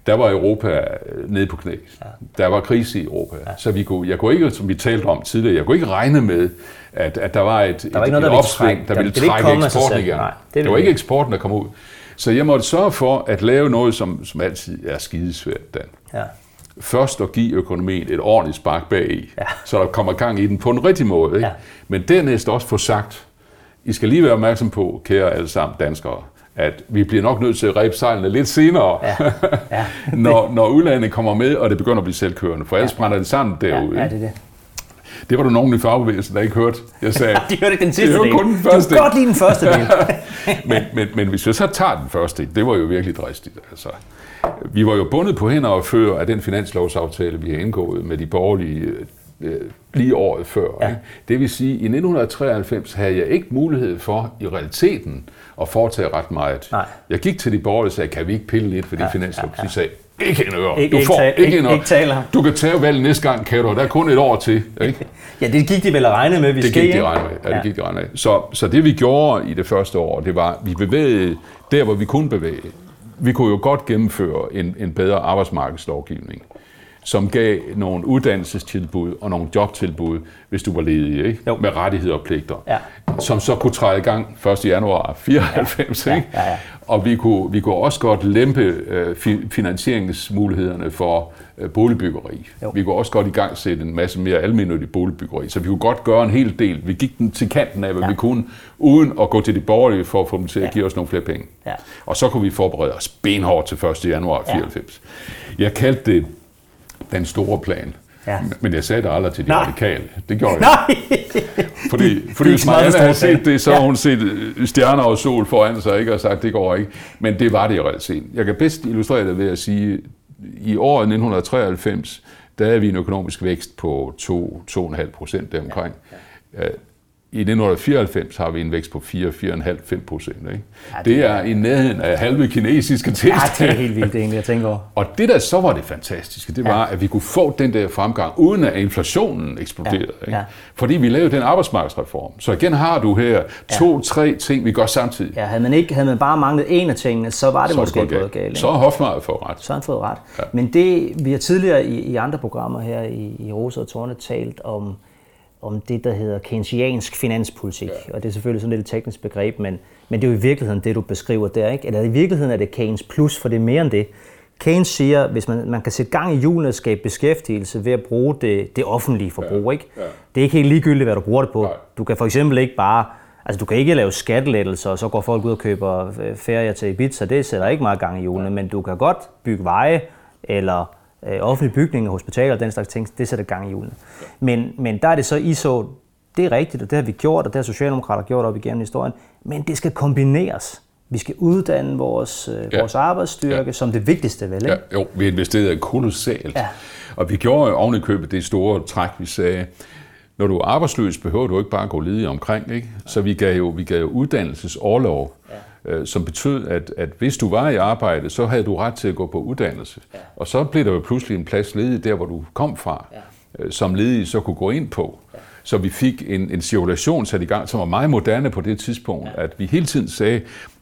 der var Europa øh, nede på knæ. Ja. Der var krise i Europa. Ja. Så vi kunne, jeg kunne ikke, som vi talte om tidligere, jeg kunne ikke regne med, at, at der var et,
Der var
et,
noget,
et
der ville
opsving,
trække-
der ville trække
sig
eksporten igen.
Nej, det
det, var ikke. eksporten, der kom ud. Så jeg måtte sørge for at lave noget, som, som altid er skidesvært, Dan.
Ja.
Først at give økonomien et ordentligt spark bag i,
Ja.
så der kommer gang i den på en rigtig måde. Ikke?
Ja.
Men dernæst også få sagt, I skal lige være opmærksom på, kære alle sammen danskere, at vi bliver nok nødt til at ræbe sejlene lidt senere,
Ja. [LAUGHS] Ja.
når, når udlandet kommer med, og det begynder at blive selvkørende. For ellers brænder det sammen
Ja,
derude.
ja,
ikke?
det er det.
Det var der nogen i fagbevægelsen, der ikke hørte. Jeg sagde, [LAUGHS]
De hørte den sidste
det var
del.
kun den
Du
første
kan godt lide den første del. [LAUGHS]
men, men, men hvis jeg så tager den første, del, det var jo virkelig dristigt. Altså, vi var jo bundet på hænder og før af den finanslovsaftale, vi har indgået med de borgerlige øh, lige året før.
Ja.
Ikke? Det vil sige, at i 1993 havde jeg ikke mulighed for i realiteten at foretage ret meget.
Nej.
Jeg gik til de borgerlige og sagde, kan vi ikke pille lidt for de
Ja,
ja, finanslov?
ja, ja.
De sagde, ikke en øre.
Ikke-
du får ikke,
ikke-
en øre.
ikke taler.
Du kan tage valget næste gang, kan du. Der er kun et år til. Ikke? [LAUGHS]
Ja, det gik de vel at regne med, vi
Det
skal,
gik de regne med. Ja, det gik de regne med. Så, så det vi gjorde i det første år, det var, vi bevægede der, hvor vi kunne bevæge. Vi kunne jo godt gennemføre en, en bedre arbejdsmarkedslovgivning, som gav nogle uddannelsestilbud og nogle jobtilbud, hvis du var ledig, ikke?
Jo.
med rettigheder og pligter,
Ja.
som så kunne træde i gang 1. januar 94.
Ja,
Ikke?
ja, ja.
Og vi kunne, vi kunne også godt lempe øh, fi- finansieringsmulighederne for øh, boligbyggeri.
Jo.
Vi kunne også godt i gang sætte en masse mere almindeligt boligbyggeri. Så vi kunne godt gøre en hel del. Vi gik den til kanten af, hvad
Ja.
ja. vi kunne, uden at gå til de borgerlige for at få dem til at
Ja.
give os nogle flere penge.
Ja.
Og så kunne vi forberede os benhårdt til 1. januar
Ja.
94. Jeg kaldte det den store plan.
Ja.
Men jeg sagde det aldrig til de
Nej.
radikale. Det gjorde jeg
Nej!
fordi, [LAUGHS] fordi hvis Marianne havde set det, så
Ja.
hun set øh, stjerner og sol foran sig, ikke? og sagt, det går ikke. Men det var det i realiteten. Jeg kan bedst illustrere det ved at sige, i året 1993, der havde vi en økonomisk vækst på 2-2,5 procent deromkring. Ja. I 1994 har vi en vækst på 4-4,5-5 procent.
Ja, det
det er i nærheden af halve kinesiske
Ja,
tilstand.
det er helt vildt egentlig, jeg tænker over.
Og det der så var det fantastiske, det var, at vi kunne få den der fremgang, uden at inflationen eksploderede.
Ja,
Ikke?
ja.
Fordi vi lavede den arbejdsmarkedsreform. Så igen har du her to-tre ting, vi gør samtidig.
Ja, havde man, ikke, havde man bare manglet en af tingene, så var det
Så
måske
gået
gået galt. ikke?
Så har Hofmeier fået ret.
Så har han fået ret.
Ja.
Men det, vi har tidligere i, i andre programmer her i, i Rosa og Tårne talt om, om det, der hedder keynesiansk finanspolitik. Ja. Og det er selvfølgelig sådan lidt et teknisk begreb, men, men det er jo i virkeligheden det, du beskriver der. Ikke? Eller i virkeligheden er det Keynes plus, for det er mere end det. Keynes siger, hvis man, man kan sætte gang i hjulene og skabe beskæftigelse ved at bruge det, det offentlige forbrug. Ikke?
Ja.
Det er ikke helt ligegyldigt, hvad du bruger det på.
Nej.
Du kan for eksempel ikke bare Altså, du kan ikke lave skattelettelser, og så går folk ud og køber øh, ferier til Ibiza. Det sætter ikke meget gang i hjulene, men du kan godt bygge veje, eller øh, offentlige bygninger, hospitaler og den slags ting. Det sætter gang i hjulene. Men, men der er det så, I så, det er rigtigt, og det har vi gjort, og det har Socialdemokrater gjort op igennem historien, men det skal kombineres. Vi skal uddanne vores, øh,
Ja.
vores arbejdsstyrke
Ja.
som det vigtigste, vel? Ikke?
Ja, jo, vi investerede kolossalt.
Ja.
Og vi gjorde oven i købet det store træk, vi sagde, når du er arbejdsløs, behøver du ikke bare at gå ledig omkring. Ikke? Så vi gav jo, vi gav jo uddannelsesoverlov, ja. Øh, som betød, at, at hvis du var i arbejde, så havde du ret til at gå på uddannelse. Ja. Og så blev der jo pludselig en plads ledig der, hvor du kom fra, ja. øh, som ledig så kunne gå ind på. Ja. Så vi fik en, en cirkulation sat i gang, som var meget moderne på det tidspunkt, ja. at vi hele tiden sagde,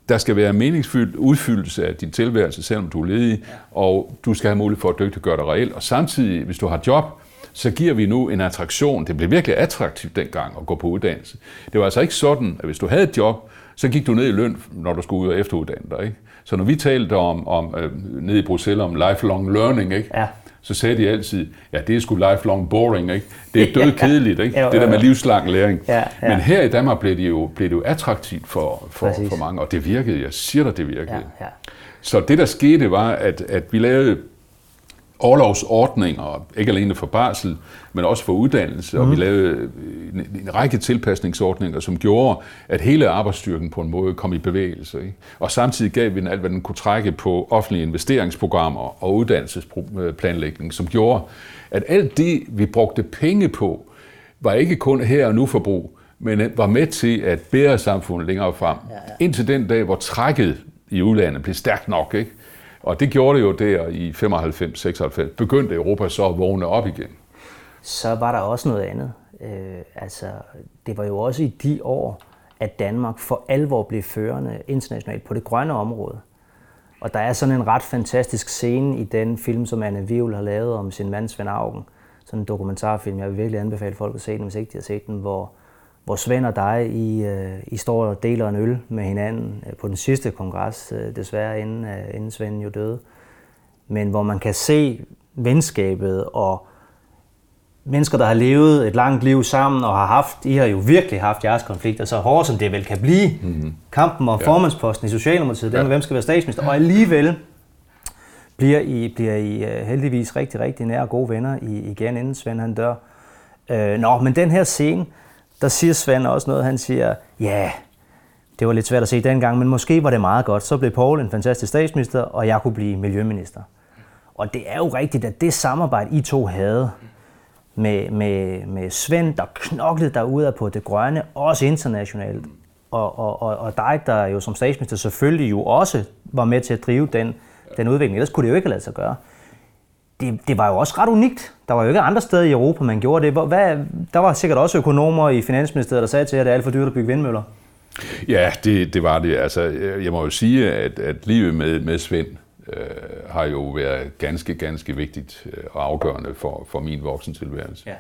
der skal være meningsfyldt udfyldelse af din tilværelse, selvom du er ledig, ja. og du skal have mulighed for at dygtiggøre dig reelt. Og samtidig, hvis du har job, så giver vi nu en attraktion. Det blev virkelig attraktivt dengang at gå på uddannelse. Det var altså ikke sådan, at hvis du havde et job, så gik du ned i løn, når du skulle ud og efteruddanne dig. Ikke? Så når vi talte om, om øh, nede i Bruxelles om lifelong learning, ikke?
Ja.
så sagde de altid, ja, det er sgu lifelong boring, ikke? Det er [LAUGHS] død kedeligt, ikke?
Jo, jo,
Det der med
jo.
livslang læring.
Ja, ja.
Men her i Danmark blev det jo, blev det jo attraktivt for, for,
Præcis.
for mange, og det virkede, jeg siger dig, det virkede.
Ja, ja.
Så det, der skete, var, at, at vi lavede overlovsordninger, ikke alene for barsel, men også for uddannelse, mm. og vi lavede en, en række tilpasningsordninger, som gjorde, at hele arbejdsstyrken på en måde kom i bevægelse. Ikke? Og samtidig gav vi den alt, hvad den kunne trække på offentlige investeringsprogrammer og uddannelsesplanlægning, som gjorde, at alt det, vi brugte penge på, var ikke kun her og nu forbrug, men var med til at bære samfundet længere frem. Ja, ja. Indtil den dag, hvor trækket i udlandet blev stærkt nok. Ikke? Og det gjorde det jo der i 95-96. Begyndte Europa så at vågne op igen.
Så var der også noget andet. Øh, altså, det var jo også i de år, at Danmark for alvor blev førende internationalt på det grønne område. Og der er sådan en ret fantastisk scene i den film, som Anne Vivl har lavet om sin mand Svend Augen. Sådan en dokumentarfilm. Jeg vil virkelig anbefale folk at se den, hvis ikke de har set den, hvor, hvor Svend og dig, I, øh, I står og deler en øl med hinanden øh, på den sidste kongres, øh, desværre inden, inden Svend jo døde. Men hvor man kan se venskabet og mennesker, der har levet et langt liv sammen og har haft, I har jo virkelig haft jeres konflikter, så hårdt som det vel kan blive. Mm-hmm. Kampen om ja. formandsposten i Socialdemokratiet, ja. den med hvem skal være statsminister, og alligevel bliver I, bliver I heldigvis rigtig, rigtig nære og gode venner i, igen, inden Svend han dør. Øh, nå, men den her scene, der siger Svend også noget. Han siger, ja, det var lidt svært at se dengang, men måske var det meget godt. Så blev Paul en fantastisk statsminister, og jeg kunne blive miljøminister. Og det er jo rigtigt, at det samarbejde, I to havde med, med, med Svend, der knoklede derude på det grønne, også internationalt, og, og, og, og dig, der jo som statsminister selvfølgelig jo også var med til at drive den, den udvikling. Ellers kunne det jo ikke lade sig gøre det, det var jo også ret unikt. Der var jo ikke andre steder i Europa, man gjorde det. Hvad, der var sikkert også økonomer i Finansministeriet, der sagde til jer, at det er alt for dyrt at bygge vindmøller.
Ja, det, det var det. Altså, jeg må jo sige, at, at livet med, med Svend øh, har jo været ganske, ganske vigtigt øh, og afgørende for, for min voksentilværelse. Ja.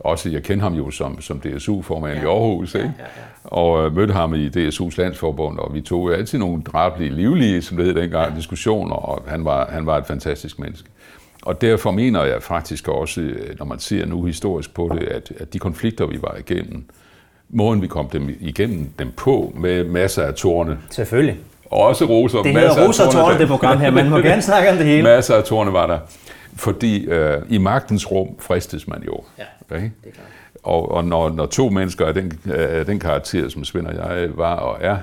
Også, jeg kender ham jo som, som DSU-formand ja. i Aarhus, ikke? Ja, ja, ja. og øh, mødte ham i DSU's landsforbund, og vi tog altid nogle drablige, livlige, som det hed dengang, ja. diskussioner, og han var, han var et fantastisk menneske. Og derfor mener jeg faktisk også, når man ser nu historisk på det, at, at de konflikter, vi var igennem, måden vi kom dem igennem dem på, med masser af tårne.
Selvfølgelig.
Og også roser.
Det hedder roser og tårne, det program her. Man må [LAUGHS] gerne snakke om det hele.
Masser af tårne var der. Fordi øh, i magtens rum fristes man jo. Ja, okay? det er klart. Og, og når, når to mennesker af den, af den karakter, som Svend og jeg var og er,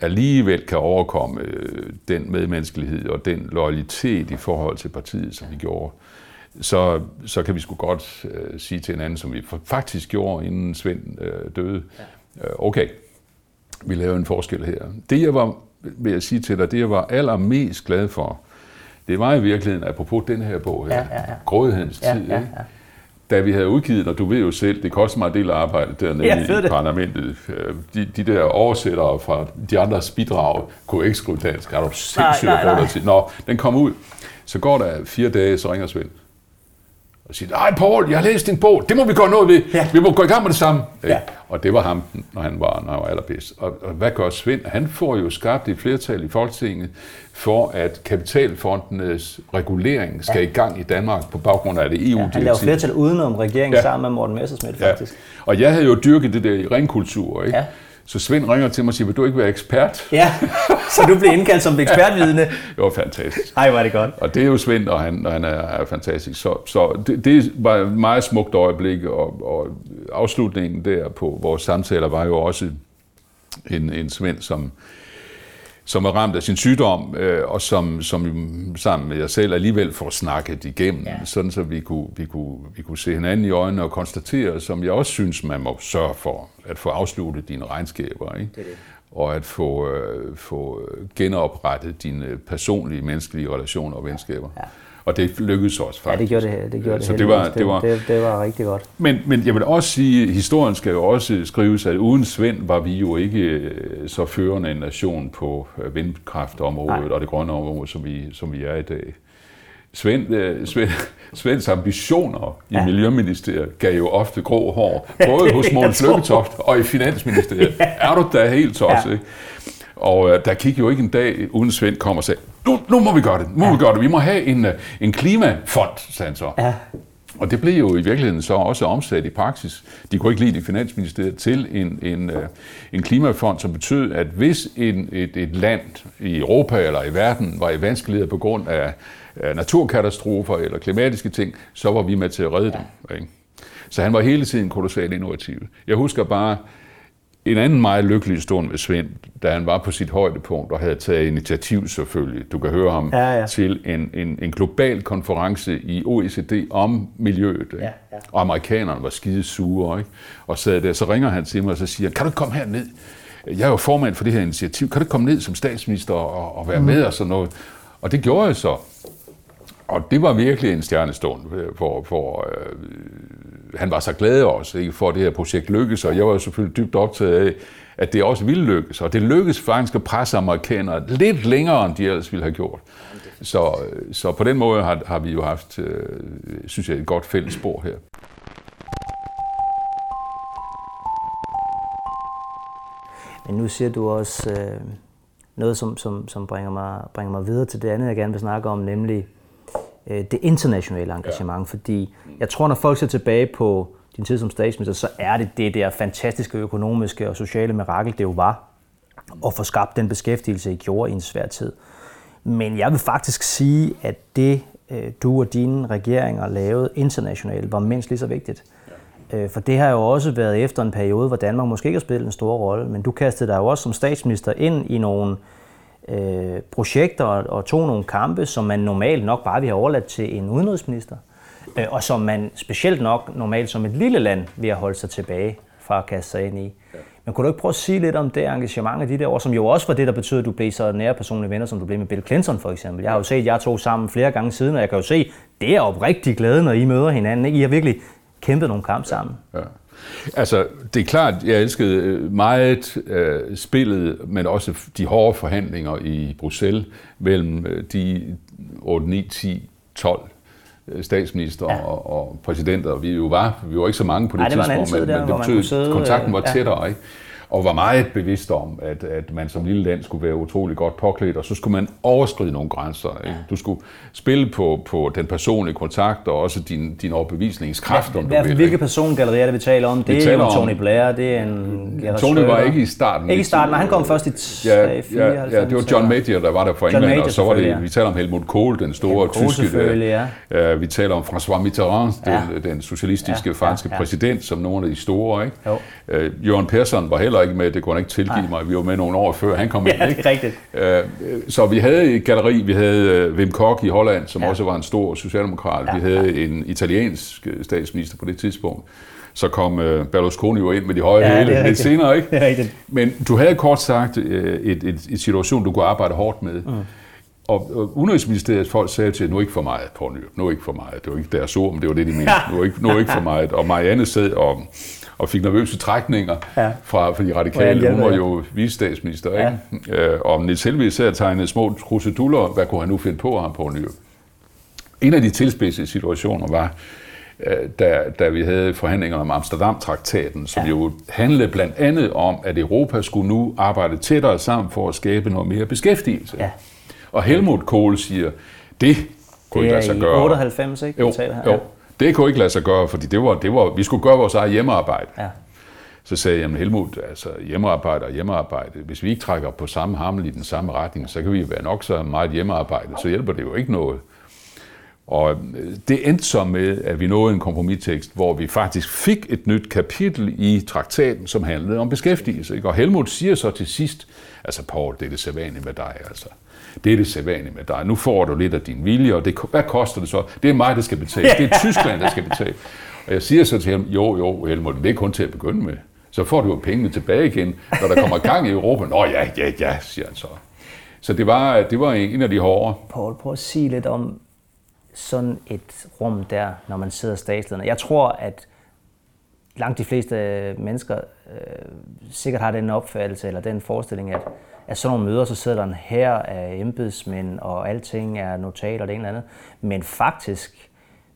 alligevel kan overkomme øh, den medmenneskelighed og den loyalitet i forhold til partiet, som vi gjorde, så, så kan vi sgu godt øh, sige til hinanden, som vi faktisk gjorde, inden Svend øh, døde, øh, okay, vi lavede en forskel her. Det jeg var, vil jeg sige til dig, det jeg var allermest glad for, det var i virkeligheden, apropos den her bog her, ja, ja, ja. Grådighedens ja, tid, ja, ja da vi havde udgivet, og du ved jo selv, det koster mig en del arbejde dernede ja, i parlamentet. Øh, de, de der oversættere fra de andres bidrag kunne ikke skrive dansk. Er du sindssygt nej. Nå, den kom ud. Så går der fire dage, så ringer Svend. Og siger, nej Paul, jeg har læst din bog, det må vi gøre noget ved. Ja. Vi må gå i gang med det samme. Ja. Og det var ham, når han var, når han var allerbedst. Og, og hvad gør Svend? Han får jo skabt et flertal i Folketinget for, at kapitalfondenes regulering skal ja. i gang i Danmark på baggrund af det EU-direktiv. Ja,
han laver flertal udenom regeringen ja. sammen med Morten Messersmith, faktisk.
Ja. Og jeg havde jo dyrket det der i ringkultur, ikke? Ja. Så Svend ringer til mig og siger, vil du ikke være ekspert?
Ja, [LAUGHS] så du blev indkaldt som ekspertvidne. [LAUGHS]
det var fantastisk.
Ej, var det godt.
Og det er jo Svend, og han, og han er, er fantastisk. Så, så det, det var et meget smukt øjeblik, og, og afslutningen der på vores samtaler var jo også en, en Svend, som, som er ramt af sin sygdom, øh, og som, som sammen med jeg selv alligevel får snakket igennem, ja. sådan så vi kunne, vi, kunne, vi kunne se hinanden i øjnene og konstatere, som jeg også synes, man må sørge for, at få afsluttet dine regnskaber, ikke? Det det. og at få, øh, få genoprettet dine personlige, menneskelige relationer og venskaber. Ja. Og det lykkedes også faktisk.
Ja, det gjorde det, det, gjorde det, så det, var, det, var, det, det var rigtig godt.
Men, men jeg vil også sige, at historien skal jo også skrives, at uden Svend var vi jo ikke øh, så førende en nation på øh, vindkraftområdet Nej. og det grønne område, som vi, som vi er i dag. Svend, øh, Svend, Svends ambitioner i ja. Miljøministeriet gav jo ofte grå hår, [LAUGHS] både hos Måns Lykketoft og i Finansministeriet. [LAUGHS] ja. Er du da helt tosset, ja. Og øh, der gik jo ikke en dag, uden Svend kom og sagde, nu, nu må vi gøre det, nu må ja. vi gøre det. Vi må have en, øh, en klimafond, sagde han så. Ja. Og det blev jo i virkeligheden så også omsat i praksis. De kunne ikke lide det finansministeriet til en, en, øh, en klimafond, som betød, at hvis en, et, et land i Europa eller i verden var i vanskeligheder på grund af, naturkatastrofer eller klimatiske ting, så var vi med til at redde dem. Ikke? Så han var hele tiden kolossalt innovativ. Jeg husker bare, en anden meget lykkelig stund med Svend, da han var på sit højdepunkt og havde taget initiativ selvfølgelig, du kan høre ham,
Ja, ja.
til en, en, en global konference i OECD om miljøet. Ikke?
Ja, ja.
Og amerikanerne var skide sure, ikke? og sad der, så ringer han til mig og så siger, kan du ikke komme herned? Jeg er jo formand for det her initiativ, kan du ikke komme ned som statsminister og, og være med og sådan noget? Og det gjorde jeg så. Og det var virkelig en stjernestund, hvor, hvor øh, han var så glad også ikke, for, at det her projekt lykkedes, og jeg var jo selvfølgelig dybt optaget af, at det også ville lykkes. Og det lykkedes faktisk at presse amerikanere lidt længere, end de ellers ville have gjort. Så, så på den måde har, har vi jo haft, øh, synes jeg, et godt fælles spor her.
Men nu siger du også øh, noget, som, som, som bringer, mig, bringer mig videre til det andet, jeg gerne vil snakke om, nemlig øh, det internationale engagement. Ja. Fordi jeg tror, når folk ser tilbage på din tid som statsminister, så er det det der fantastiske økonomiske og sociale mirakel, det jo var, at få skabt den beskæftigelse, I gjorde i en svær tid. Men jeg vil faktisk sige, at det, øh, du og dine regeringer lavede internationalt, var mindst lige så vigtigt. Øh, For det har jo også været efter en periode, hvor Danmark måske ikke har spillet en stor rolle, men du kastede dig jo også som statsminister ind i nogle øh, projekter og, og tog nogle kampe, som man normalt nok bare vil have overladt til en udenrigsminister, øh, og som man specielt nok normalt som et lille land vil have holdt sig tilbage fra at kaste sig ind i. Men kunne du ikke prøve at sige lidt om det engagement af de der år, som jo også var det, der betød, at du blev så nære personlige venner, som du blev med Bill Clinton for eksempel. Jeg har jo set jer to sammen flere gange siden, og jeg kan jo se, det er oprigtig glæde, når I møder hinanden. Ikke? I har virkelig kæmpet nogle kampe sammen.
Ja. Altså, det er klart, jeg elskede øh, meget øh, spillet, men også de hårde forhandlinger i Bruxelles mellem øh, de 8, 9, 10, 12 øh, statsminister ja. og, og præsidenter. Vi jo var, vi var ikke så mange på det
Nej, det
tidspunkt,
tid
men,
der,
men det betød, at kontakten var
ja.
tættere, ikke? Og var meget bevidst om, at, at man som lille land skulle være utrolig godt påklædt, og så skulle man overskride nogle grænser. Ikke? Du skulle spille på, på den personlige kontakt, og også din, din overbevisningskraft, om du vil.
hvilke persongallerier er det, vi taler om? Det er jo
om-
Tony Blair, det er en
Tony var ikke i starten.
Ikke i starten, nej, han kom først i
Ja,
øh,
ja, ja,
94,
det var John Major, der var der
John
England,
Major
og så var det,
ja.
vi taler om Helmut Kohl, den store
Kohl
tyske,
ja.
øh, vi taler om François Mitterrand, den,
Ja.
den socialistiske
Ja, ja,
franske
ja.
præsident, som nogle af de store. Ikke?
Jo.
Øh, Jørgen Persson var heller ikke med, det kunne han ikke tilgive mig, vi var med nogle år før han kom
Ja,
ind. Ikke?
rigtigt.
Øh, Så vi havde et galleri, vi havde øh, Wim Kok i Holland, som
Ja.
også var en stor socialdemokrat.
Ja,
Vi havde en italiensk øh, statsminister på det tidspunkt. Så kom øh, Berlusconi jo ind med de høje
Ja,
ja, hæle lidt senere, ikke?
Det er rigtigt.
Men du havde kort sagt øh, et, et, et situation, du kunne arbejde hårdt med. Mm. Og, og Udenrigsministeriets folk sagde til, nu ikke for meget, Poul Nyrup, nu ikke for meget. Det var ikke deres ord, men det var det, de mente. [LAUGHS] Nu ikke, nu ikke for meget. Og Marianne sad og, og fik nervøse trækninger
Ja.
fra, fra de radikale.
hjælper
Hun var jo vicestatsminister, ikke? Øh, og Niels Helvig og tegnede små kruseduller. Hvad kunne han nu finde på, ham Poul Nyrup? En af de tilspidsede situationer var, øh, da, da vi havde forhandlingerne om Amsterdam-traktaten, som
Ja.
ja. jo handlede blandt andet om, at Europa skulle nu arbejde tættere sammen for at skabe noget mere beskæftigelse.
Ja.
Og Helmut Kohl siger, det kunne
Det
ikke
er
lade sig
i
gøre.
98, ikke? vi
Jo,
taler her.
jo. Det kunne ikke lade sig gøre, fordi det var, det var, vi skulle gøre vores eget hjemmearbejde.
Ja.
Så sagde jeg, jamen Helmut, altså hjemmearbejde og hjemmearbejde, hvis vi ikke trækker på samme hammel i den samme retning, så kan vi være nok så meget hjemmearbejde, så hjælper det jo ikke noget. Og øh, det endte så med, at vi nåede en kompromistekst, hvor vi faktisk fik et nyt kapitel i traktaten, som handlede om beskæftigelse. Ikke? Og Helmut siger så til sidst, altså Paul, det er det sædvanlige med dig, altså. Det er det sædvanlige med dig. Nu får du lidt af din vilje, og det, hvad koster det så? Det er mig, der skal betale. Det er Tyskland, der skal betale. Og jeg siger så til ham, jo, jo, Helmut, det er kun til at begynde med. Så får du jo pengene tilbage igen, når der kommer gang i Europa. Nå ja, ja, ja, siger han så. Så det var, det var en af de hårde.
Paul, prøv at sige lidt om sådan et rum der, når man sidder statslederne. Jeg tror, at langt de fleste mennesker øh, sikkert har den opfattelse eller den forestilling, at, at sådan nogle møder, så sidder der en her af embedsmænd, og alting er notater og det ene eller andet. Men faktisk,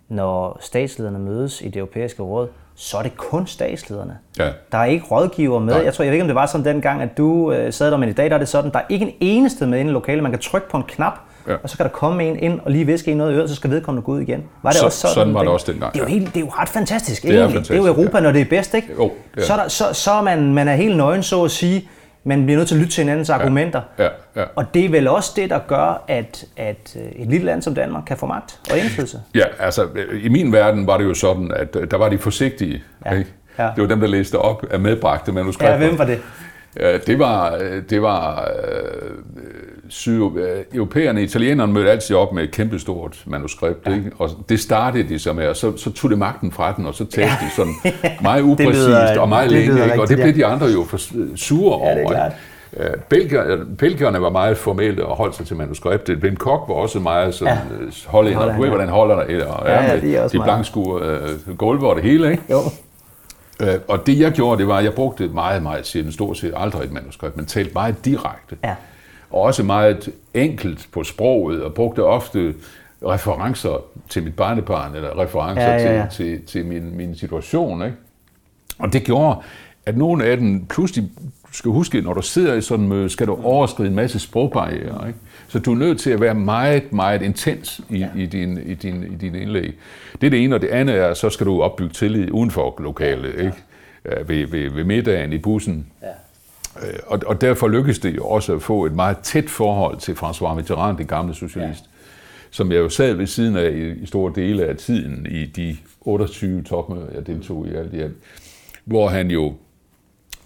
når statslederne mødes i det europæiske råd, så er det kun statslederne.
Ja.
Der er ikke rådgiver med.
Nej.
Jeg tror, jeg ved ikke, om det var sådan dengang, at du øh, sad der, men i dag der er det sådan, der er ikke en eneste med inde i lokalet. Man kan trykke på en knap,
ja.
og så kan der komme en ind og lige viske en noget i øret, så skal vedkommende gå ud igen. Var det
Så-
også sådan?
sådan var det også dengang,
Det er jo, helt, det er jo ret fantastisk,
er
egentlig. det er
fantastisk,
jo Europa,
ja.
når det er bedst, ikke?
Jo, det er
så, er der, så, så er man, man er helt nøgen, så at sige. Man bliver nødt til at lytte til hinandens argumenter.
Ja, ja.
Og det er vel også det, der gør, at, at øh, et lille land som Danmark kan få magt og indflydelse.
Ja, altså i min verden var det jo sådan, at øh, der var de forsigtige.
Ja,
Ikke?
ja.
Det var dem, der læste op af medbragte manuskripter.
Ja, hvem var det?
Ja, det var, øh, det var øh, syd, øh, europæerne, italienerne mødte altid op med et kæmpestort manuskript, ja. ikke? og det startede de så med, og så, så tog det magten fra den, og så talte de sådan [LAUGHS] meget upræcist
lyder-
og meget længe, ikke? og det blev
ja.
de andre jo for sure
Ja, det er
over.
klart.
Øh, Belgier, belgierne var meget formelle og holdt sig til manuskriptet. Wim Kok var også meget sådan, ja. hollænder. Du ved, hvordan hollænder er.
Ja, ja,
med
de
de
meget.
blankskure øh, gulve og det hele, ikke?
Jo.
Øh, og det jeg gjorde, det var, at jeg brugte meget, meget sjældent, stort set aldrig et manuskript, men talte meget direkte.
Ja.
Og også meget enkelt på sproget, og brugte ofte referencer til mit barnebarn, eller referencer
Ja, ja, ja.
til, til, til min, min situation. Ikke? Og det gjorde, at nogle af dem pludselig, du skal huske, når du sidder i sådan møde, skal du overskride en masse sprogbarriere. Ikke? Så du er nødt til at være meget, meget intens i, ja. i, din, i, din, i din indlæg. Det er det ene, og det andet er, så skal du opbygge tillid uden for lokalet, ikke? Ja, Ved, ved, ved middagen i bussen.
Ja.
Øh, Og, og derfor lykkedes det jo også at få et meget tæt forhold til François Mitterrand, den gamle socialist, ja. som jeg jo sad ved siden af i, i store dele af tiden i de 28 topmøder, jeg deltog i alt i alt, hvor han jo,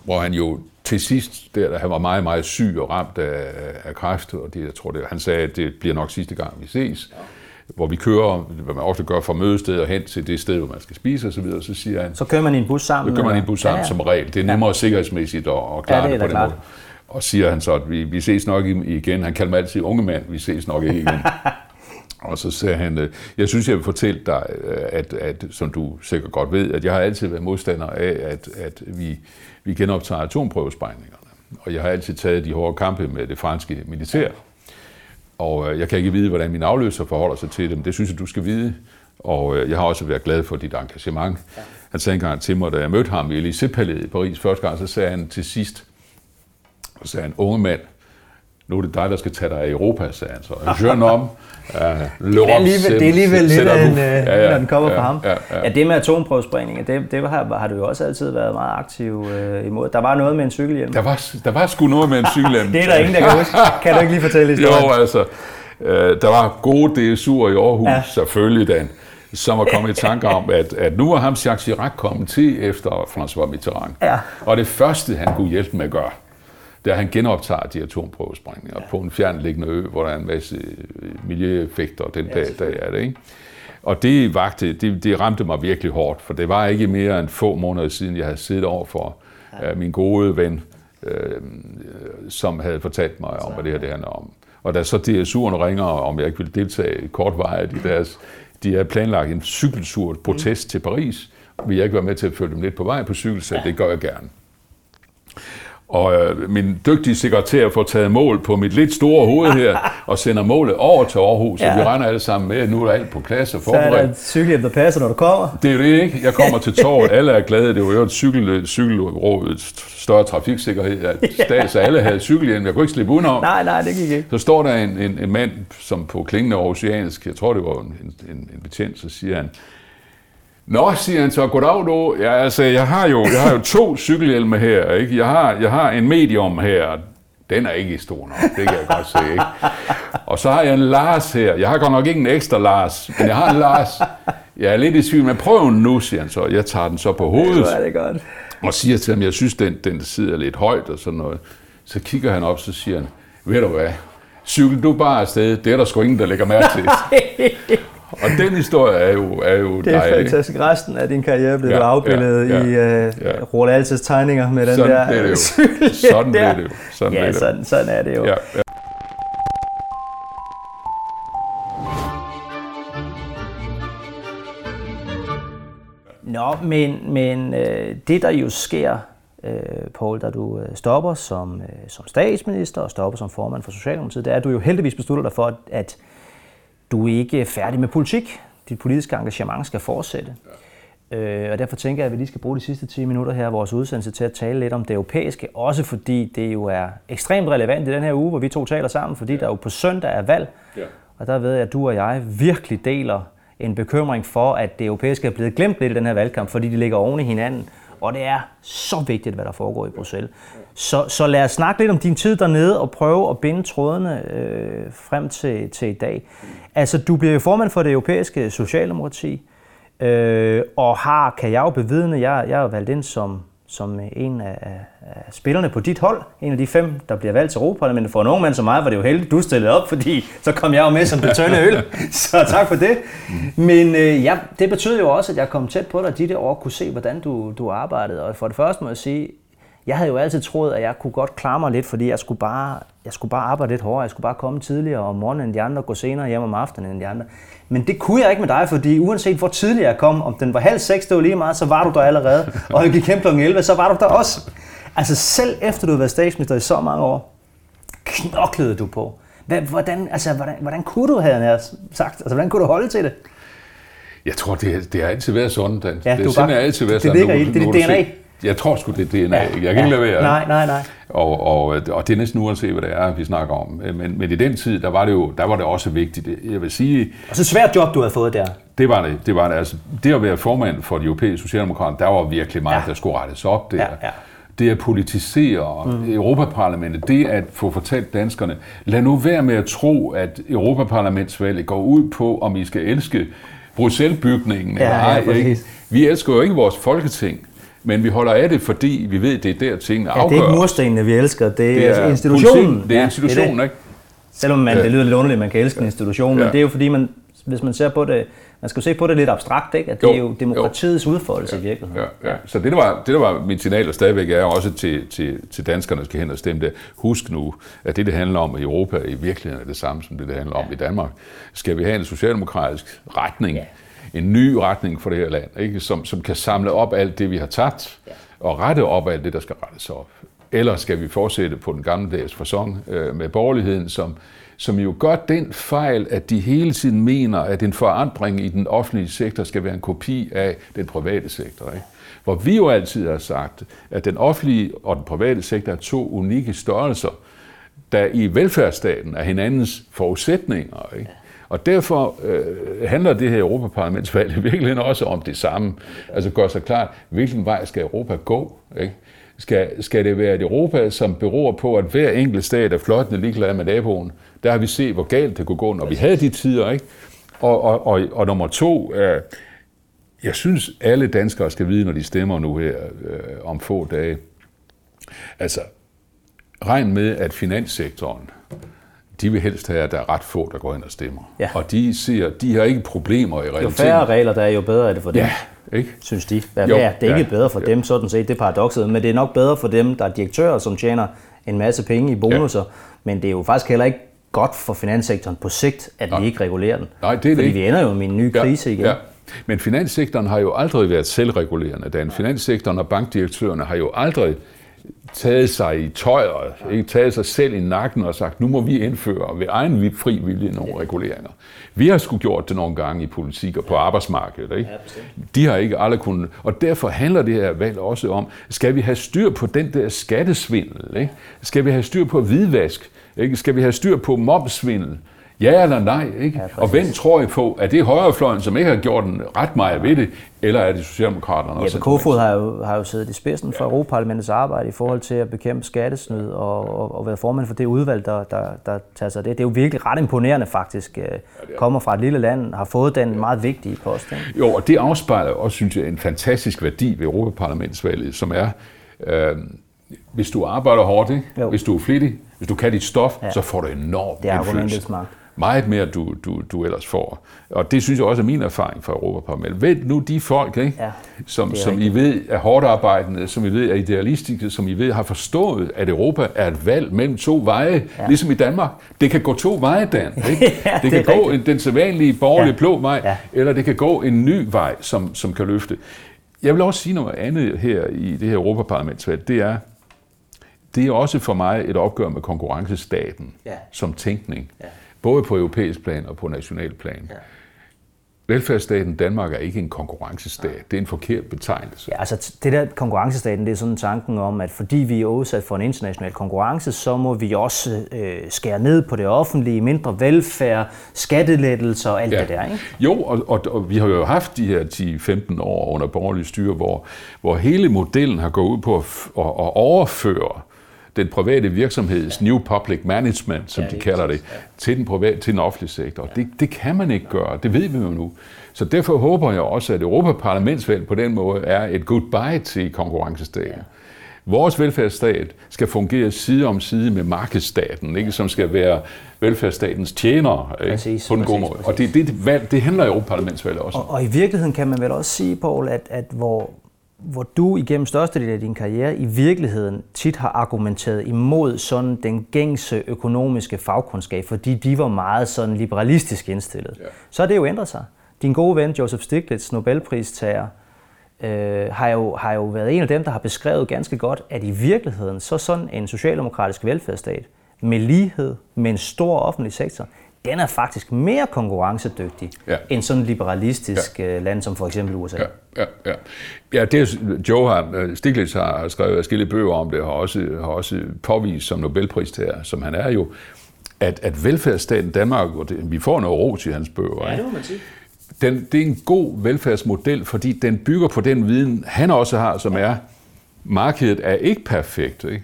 hvor han jo til sidst, der, da han var meget, meget syg og ramt af, af kræft, og det, jeg tror, det, han sagde, at det bliver nok sidste gang, vi ses, ja. hvor vi kører, hvad man ofte gør fra mødestedet og hen til det sted, hvor man skal spise osv., så, så siger han,
Så kører man i en bus sammen?
så gør man i en bus sammen
ja,
som regel. Det er nemmere ja. sikkerhedsmæssigt at, at klare
Ja, det
det, på den
klart.
måde. Og siger han så, at vi, vi ses nok igen. Han kalder mig altid unge mand, vi ses nok igen. [LAUGHS] og så sagde han, øh, jeg synes, jeg vil fortælle dig, øh, at, at, som du sikkert godt ved, at jeg har altid været modstander af, at, at vi, vi genoptager atomprøvesprængningerne. Og jeg har altid taget de hårde kampe med det franske militær. Og øh, jeg kan ikke vide, hvordan min afløser forholder sig til dem. Det synes jeg, du skal vide. Og øh, jeg har også været glad for dit engagement. Ja. Han sagde engang til mig, da jeg mødte ham i Élysée-palæet i Paris første gang, så sagde han til sidst, så sagde han, unge mand, nu er det dig, der skal tage dig af Europa, sagde han så. Jeune homme, uh,
Det er alligevel, det er alligevel lidt af en, ja, ja, når den kommer
ja,
fra ham.
Ja, ja.
Ja, det med atomprøvesprængninger, det, det har, har du jo også altid været meget aktiv øh, imod. Der var noget med en cykelhjelm.
Der var, der var sgu noget med en [LAUGHS] cykelhjelm.
Det er der ingen, der kan huske. Kan du ikke lige fortælle [LAUGHS] historien?
Jo, altså, øh, der var gode DSU'er i Aarhus,
ja.
selvfølgelig Dan, som var kommet i tanke om, at, at nu var ham Jacques Chirac kommet til efter François Mitterrand.
Ja.
Og det første, han kunne hjælpe med at gøre, at han genoptager de atomprøvesprængninger ja. på en fjernliggende ø, hvor der er en masse øh, miljøeffekter den dag, dag er det, ikke? Og det, vagte, det, det ramte mig virkelig hårdt, for det var ikke mere end få måneder siden, jeg havde siddet over for ja. min gode ven, øh, som havde fortalt mig om, hvad det her det handler om. Og da så DSU'erne ringer, om jeg ikke ville deltage kortvarigt i deres... De havde planlagt en cykelsur protest mm. til Paris. Vil jeg ikke være med til at følge dem lidt på vej på cykel, så det gør jeg gerne. Og øh, min dygtige sekretær får taget mål på mit lidt store hoved her, [LAUGHS] og sender målet over til Aarhus, ja. og vi
Ja.
render alle sammen med, at nu er alt på plads og
Så er der
forberedt.
en cykelhjelm, der passer, når du kommer.
Det er jo det, ikke? Jeg kommer til torvet, alle er glade. Det var jo et cykel, cykelrådet, større trafiksikkerhed, at [LAUGHS] stats, alle havde cykelhjelm. Jeg kunne ikke slippe udenom.
Nej, nej, det gik ikke.
Så står der en, en, en mand, som på klingende aarhusiansk, jeg tror det var en, en, en betjent, så siger han, Nå, siger han så, goddag du. Ja, altså, jeg har jo, jeg har jo to cykelhjelme her, ikke? Jeg har, jeg har en medium her. Den er ikke stor nok, det kan jeg godt se, ikke? Og så har jeg en Lars her. Jeg har godt nok ikke en ekstra Lars, men jeg har en Lars. Jeg er lidt i tvivl, men prøv den nu, siger han så. Jeg tager den så på hovedet
Nu er det godt.
og siger til ham, jeg synes, den, den sidder lidt højt og sådan noget. Så kigger han op, så siger han, ved du hvad, cykel du bare afsted, det er der sgu ingen, der lægger mærke til. [LAUGHS] og den historie er jo, er jo
Det er
dejlig.
fantastisk. Resten af din karriere blev
Ja,
afbildet
ja,
ja, i uh,
ja.
ja. Roald Altes tegninger med den
Sådan
der
blev det jo. [LAUGHS] Sådan [LAUGHS] blev
der.
det jo. Sådan
ja,
blev det.
sådan, sådan er det jo.
Ja, ja.
Nå, men, men øh, det der jo sker, øh, Poul, da du øh, stopper som, øh, som statsminister og stopper som formand for Socialdemokratiet, det er, at du jo heldigvis beslutter dig for, at, at du ikke er færdig med politik. Dit politiske engagement skal fortsætte. Øh, og derfor tænker jeg, at vi lige skal bruge de sidste 10 minutter her af vores udsendelse til at tale lidt om det europæiske, også fordi det jo er ekstremt relevant i den her uge, hvor vi to taler sammen, fordi der jo på søndag er valg. Ja. Og der ved jeg, at du og jeg virkelig deler en bekymring for, at det europæiske er blevet glemt lidt i den her valgkamp, fordi de ligger oven i hinanden. Og det er så vigtigt, hvad der foregår i Bruxelles. Så, så lad os snakke lidt om din tid dernede og prøve at binde trådene øh, frem til, til i dag. Altså, du bliver jo formand for det europæiske socialdemokrati, øh, og har, kan jeg jo bevidne, jeg, jeg er valgt ind som, som en af, af spillerne på dit hold, en af de fem, der bliver valgt til Europaparlamentet. For en ung mand som mig var det jo heldigt, du stillede op, fordi så kom jeg jo med som betønne øl. [LAUGHS] Så tak for det. Men øh, ja, det betyder jo også, at jeg kom tæt på dig de der år, kunne se, hvordan du, du arbejdede. Og for det første må jeg sige, jeg havde jo altid troet, at jeg kunne godt klare mig lidt, fordi jeg skulle bare, jeg skulle bare arbejde lidt hårdere. Jeg skulle bare komme tidligere om morgenen end de andre, og gå senere hjem om aftenen end de andre. Men det kunne jeg ikke med dig, fordi uanset hvor tidligt jeg kom, om den var halv seks, det var lige meget, så var du der allerede. [LAUGHS] Og jeg gik hjem kl. 11, så var du der også. Altså selv efter du havde været statsminister i så mange år, knoklede du på. Hvordan, altså, hvordan, hvordan kunne du, havde jeg sagt, altså, hvordan kunne du holde til det?
Jeg tror, det, det har altid været sådan. Dan.
Ja,
det
du
er
bare,
altid været
det,
sådan.
det ligger i, det er dit DNA.
Jeg tror sgu, det er DNA. Ja, jeg kan ja, ikke lade være.
Nej, nej, nej.
Og, og, og det er næsten uanset, hvad det er, vi snakker om. Men, men i den tid, der var det jo der var det også vigtigt. Jeg vil sige...
Og så svært job, du havde fået der.
Det var det. Det, var det. Altså, det at være formand for de europæiske socialdemokrater, der var virkelig meget, ja. der skulle rettes op der. Ja, ja. Det at politisere mm. Europaparlamentet, det at få fortalt danskerne, lad nu være med at tro, at Europaparlamentsvalget går ud på, om I skal elske Bruxelles-bygningen ja, eller ej. Ja? Vi elsker jo ikke vores folketing. Men vi holder af det, fordi vi ved, det er der tingene afgør.
Ja, det er ikke murstenene, vi elsker, det er, det er institutionen.
Det er institutionen, ja, det er det. ikke?
Selvom man, det lyder lidt underligt, at man kan elske en institution, ja. men det er jo fordi, man, hvis man ser på det, man skal jo se på det lidt abstrakt, ikke? at det jo, er jo demokratiets jo. udfoldelse
ja,
i virkeligheden.
Ja, ja. Så det der, var, det, der var mit signal, og stadigvæk er også til, til, til danskerne, der skal hen og stemme det. Husk nu, at det, det handler om i Europa, i virkeligheden er det samme, som det, det handler om ja. i Danmark. Skal vi have en socialdemokratisk retning, ja en ny retning for det her land, ikke? Som, som kan samle op alt det, vi har tabt, ja. og rette op alt det, der skal rettes op. Eller skal vi fortsætte på den gamle dags fasong øh, med borgerligheden, som, som jo gør den fejl, at de hele tiden mener, at en forandring i den offentlige sektor skal være en kopi af den private sektor. Ikke? Hvor vi jo altid har sagt, at den offentlige og den private sektor er to unikke størrelser, der i velfærdsstaten er hinandens forudsætninger. Ikke? Og derfor øh, handler det her Europaparlamentsvalg i virkeligheden også om det samme. Altså gør sig klart, hvilken vej skal Europa gå? Ikke? Skal, skal det være et Europa, som beror på, at hver enkelt stat er flottende ligeglad med naboen? Der har vi set, hvor galt det kunne gå, når vi havde de tider. Ikke? Og, og, og, og nummer to, øh, jeg synes, alle danskere skal vide, når de stemmer nu her øh, om få dage. Altså, regn med, at finanssektoren, de vil helst have, at der er ret få, der går ind og stemmer. Ja. Og de siger, de har ikke problemer i realiteten.
Jo færre regler, der er jo bedre er det for dem.
Ja, ikke?
Synes de. Hvad jo, det er ikke ja, bedre for ja. dem, sådan set, det er paradokset, men det er nok bedre for dem, der er direktører, som tjener en masse penge i bonusser, ja. men det er jo faktisk heller ikke godt for finanssektoren på sigt, at Nej. vi ikke regulerer den.
Nej, det er
Fordi
det
vi ender jo med en ny krise ja, igen. Ja.
Men finanssektoren har jo aldrig været selvregulerende. Den finanssektoren og bankdirektørerne har jo aldrig taget sig i tøjet, ikke taget sig selv i nakken og sagt, nu må vi indføre ved egen fri vilje nogle ja. reguleringer. Vi har sgu gjort det nogle gange i politik og på arbejdsmarkedet. Ikke? Ja, De har ikke aldrig kunnet. Og derfor handler det her valg også om, skal vi have styr på den der skattesvindel? Ikke? Skal vi have styr på hvidvask? Ikke? Skal vi have styr på momsvindel? Ja eller nej, ikke? Ja, og hvem tror I på? Er det højrefløjen, som ikke har gjort en ret meget ved det, eller er det Socialdemokraterne?
Ja, Kofod har jo, har jo siddet i spidsen for ja. Europaparlamentets arbejde i forhold til at bekæmpe skattesnyd og, og, og være formand for det udvalg, der, der, der tager sig det. Det er jo virkelig ret imponerende faktisk. Øh, ja, kommer fra et lille land, har fået den ja. meget vigtige post. Ikke?
Jo, og det afspejler også, synes jeg, en fantastisk værdi ved Europaparlamentsvalget, som er, øh, hvis du arbejder hårdt, ikke? hvis du er flittig, hvis du kan dit stof, ja. så får du enormt
det er indflydelse
meget mere, du, du, du ellers får. Og det synes jeg også er min erfaring fra Europaparlamentet. Vælg nu de folk, ikke? Ja, som, som I ved er hårdt arbejdende, som I ved er idealistiske, som I ved har forstået, at Europa er et valg mellem to veje, ja. ligesom i Danmark. Det kan gå to veje, Dan. [LAUGHS] Ikke? ja, det, det kan gå en, den sædvanlige borgerlige ja. blå vej, ja. eller det kan gå en ny vej, som, som kan løfte. Jeg vil også sige noget andet her i det her Europaparlamentsvalg. Det er, det er også for mig et opgør med konkurrencestaten ja. som tænkning. Ja både på europæisk plan og på national plan. Ja. velfærdsstaten Danmark er ikke en konkurrencestat. Det er en forkert betegnelse.
Ja, altså det der konkurrencestaten, det er sådan tanken om, at fordi vi er udsat for en international konkurrence, så må vi også øh, skære ned på det offentlige, mindre velfærd, skattelettelser og alt ja. det der, ikke?
Jo, og, og, og vi har jo haft de her 10-15 år under borgerlige styre, hvor, hvor hele modellen har gået ud på at, at, at overføre den private virksomheds new public management, som ja, de kalder det, til, den private, til den offentlige sektor. Ja. Det, det kan man ikke gøre, det ved vi jo nu. Så derfor håber jeg også, at Europaparlamentsvalg på den måde er et goodbye til konkurrencestaten. Ja. Vores velfærdsstat skal fungere side om side med markedsstaten, ikke? som skal være velfærdsstatens tjenere ikke? Præcis, på den gode måde. Præcis. Og det, det, det, det handler Europaparlamentsvalget også
og, og i virkeligheden kan man vel også sige, Paul, at, at hvor, hvor du igennem størstedelen af din karriere i virkeligheden tit har argumenteret imod sådan den gængse økonomiske fagkundskab, fordi de var meget sådan liberalistisk indstillet. Ja. Så har det jo ændret sig. Din gode ven Joseph Stiglitz, Nobelpristager, øh, har, jo, har jo været en af dem, der har beskrevet ganske godt, at i virkeligheden så sådan en socialdemokratisk velfærdsstat med lighed, med en stor offentlig sektor, den er faktisk mere konkurrencedygtig ja. end sådan liberalistisk ja. Øh, land som for eksempel USA.
Ja, ja, ja. ja det Joe har, øh, Stiglitz har skrevet forskellige bøger om det, har også, har også påvist som Nobelpristager, som han er jo, at, at velfærdsstaten Danmark, og det, vi får noget ro til hans bøger,
ja, det må man sige.
Den, det er en god velfærdsmodel, fordi den bygger på den viden, han også har, som er, markedet er ikke perfekt. Ikke?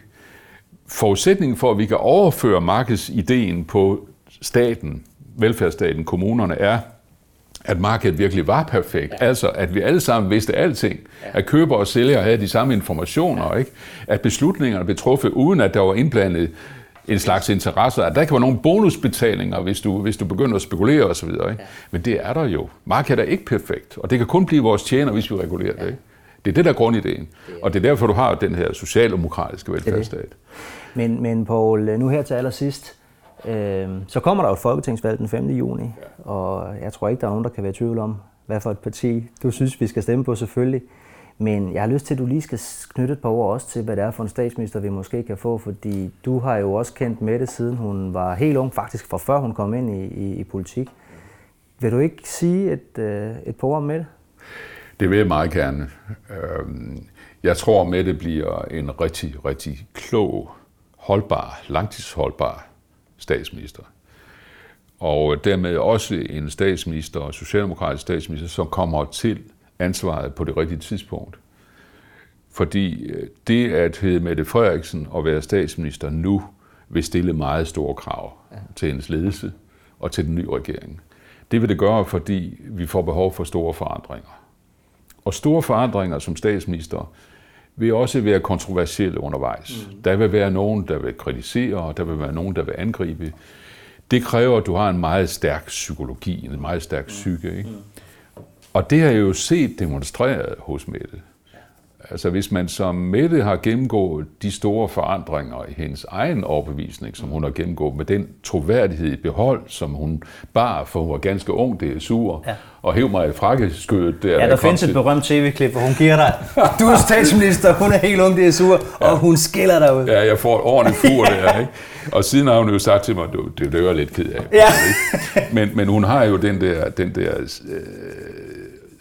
Forudsætningen for, at vi kan overføre markedsideen på staten, velfærdsstaten, kommunerne, er, at markedet virkelig var perfekt. Ja. Altså, at vi alle sammen vidste alting. Ja. At køber og sælger havde de samme informationer. Ja. Ikke? At beslutningerne blev truffet, uden at der var indblandet en slags interesser. At der kan være nogle bonusbetalinger, hvis du, hvis du begynder at spekulere osv. Ikke? Ja. Men det er der jo. Markedet er ikke perfekt, og det kan kun blive vores tjener, hvis vi regulerer ja. det. Ikke? Det er det, der er grundideen. Og det er derfor, du har den her socialdemokratiske velfærdsstat.
Men, men Paul, nu her til allersidst, Øh, så kommer der jo et folketingsvalg den 5. juni, ja. og jeg tror ikke, der er nogen, der kan være i tvivl om, hvad for et parti du synes, vi skal stemme på selvfølgelig. Men jeg har lyst til, at du lige skal knytte et par ord også til, hvad det er for en statsminister, vi måske kan få, fordi du har jo også kendt Mette, siden hun var helt ung, faktisk fra før hun kom ind i, i, i politik. Vil du ikke sige et, øh, et par ord om Mette?
Det vil jeg meget gerne. Øhm, jeg tror, Mette bliver en rigtig, rigtig klog, holdbar, langtidsholdbar statsminister. Og dermed også en statsminister, socialdemokratisk statsminister, som kommer til ansvaret på det rigtige tidspunkt. Fordi øh, det at hedde Mette Frederiksen og være statsminister nu, vil stille meget store krav ja. til hendes ledelse og til den nye regering. Det vil det gøre, fordi vi får behov for store forandringer. Og store forandringer som statsminister vil også være kontroversielle undervejs. Mm. Der vil være nogen, der vil kritisere, og der vil være nogen, der vil angribe. Det kræver, at du har en meget stærk psykologi, en meget stærk psyke. Ikke? Mm. Og det har jeg jo set demonstreret hos Mette. Altså hvis man som Mette har gennemgået de store forandringer i hendes egen overbevisning, som hun har gennemgået med den troværdighed i behold, som hun bar, for hun var ganske ung, det er sur, ja. og hæv mig i frakkeskødet.
Der, ja, der, der findes et berømt tv-klip, hvor hun giver dig, [LAUGHS] du er statsminister, hun er helt ung, det er sur, ja. og hun skiller dig ud.
Ja, jeg får et ordentligt fur der, ikke? Og siden har hun jo sagt til mig, det, det er jeg lidt ked af. Ja. Men, men hun har jo den der, den der øh,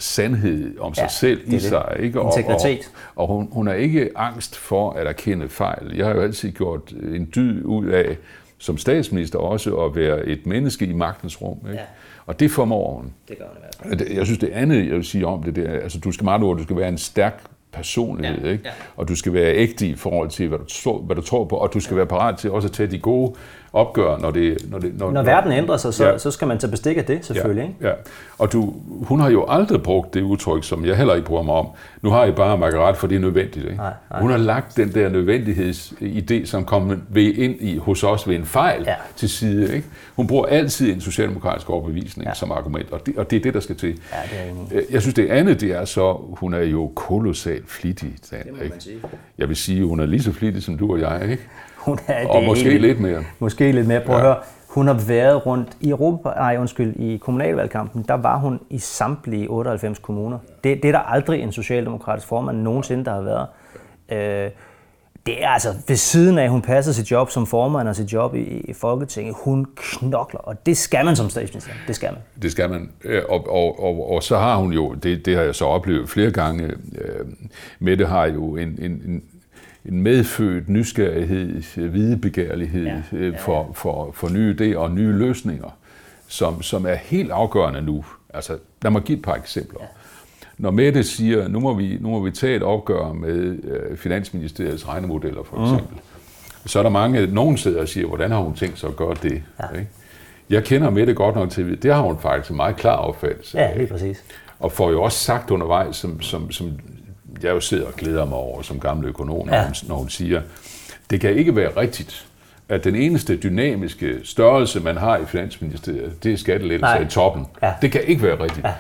sandhed om sig ja, selv i det. sig. Ikke?
Og, Integritet.
Og, og hun, hun er ikke angst for at erkende fejl. Jeg har jo altid gjort en dyd ud af, som statsminister også, at være et menneske i magtens rum. Ikke? Ja. Og det formår hun.
Det gør hun i hvert
fald. Jeg synes, det andet, jeg vil sige om det, det er, altså du skal meget ord, du skal være en stærk personlighed, ja, ikke? Ja. og du skal være ægte i forhold til, hvad du, hvad du tror på, og du skal ja. være parat til også at tage de gode opgør, når det...
Når, det, når, når verden ændrer sig, så, ja. så skal man tage bestik af det, selvfølgelig. Ja,
ikke? ja. Og du, hun har jo aldrig brugt det udtryk, som jeg heller ikke bruger mig om. Nu har I bare Margaret, for det er nødvendigt. Ikke? Nej, nej. Hun har lagt den der nødvendighedsidé, som kom ved ind i hos os ved en fejl ja. til side. Ikke? Hun bruger altid en socialdemokratisk overbevisning ja. som argument, og det, og det er det, der skal til. Ja, det er jeg synes, det andet, det er så, hun er jo kolossalt flittig. Den, det må ikke? man sige. Jeg vil sige, hun er lige så flittig som du og jeg, ikke?
Hun er
og det måske egentlig, lidt mere.
Måske lidt mere. Prøv ja. at høre. Hun har været rundt i Europa, nej, undskyld, i kommunalvalgkampen, der var hun i samtlige 98 kommuner. Det, det er der aldrig en socialdemokratisk formand nogensinde, der har været. Øh, det er altså ved siden af, at hun passer sit job som formand og sit job i, i Folketinget. Hun knokler, og det skal man som statsminister. Det skal man.
Det skal man. Øh, og, og, og, og så har hun jo, det, det har jeg så oplevet flere gange, øh, Mette har jo en, en, en en medfødt nysgerrighed, videbegærlighed ja, ja, ja. For, for, for nye idéer og nye løsninger, som, som er helt afgørende nu. Altså, lad mig give et par eksempler. Ja. Når Mette siger, nu må vi, nu må vi tage et opgør med øh, Finansministeriets regnemodeller for mm. eksempel, mm. så er der mange, nogen sidder og siger, hvordan har hun tænkt sig at gøre det? Ja. Ikke? Jeg kender Mette godt nok til, det har hun faktisk en meget klar opfattelse
Ja, helt præcis.
Og får jo også sagt undervejs, som, som, som jeg jo sidder og glæder mig over som gammel økonom, ja. når, hun, når hun siger, det kan ikke være rigtigt, at den eneste dynamiske størrelse, man har i Finansministeriet, det er skattelettelser i toppen. Ja. Det kan ikke være rigtigt. Ja.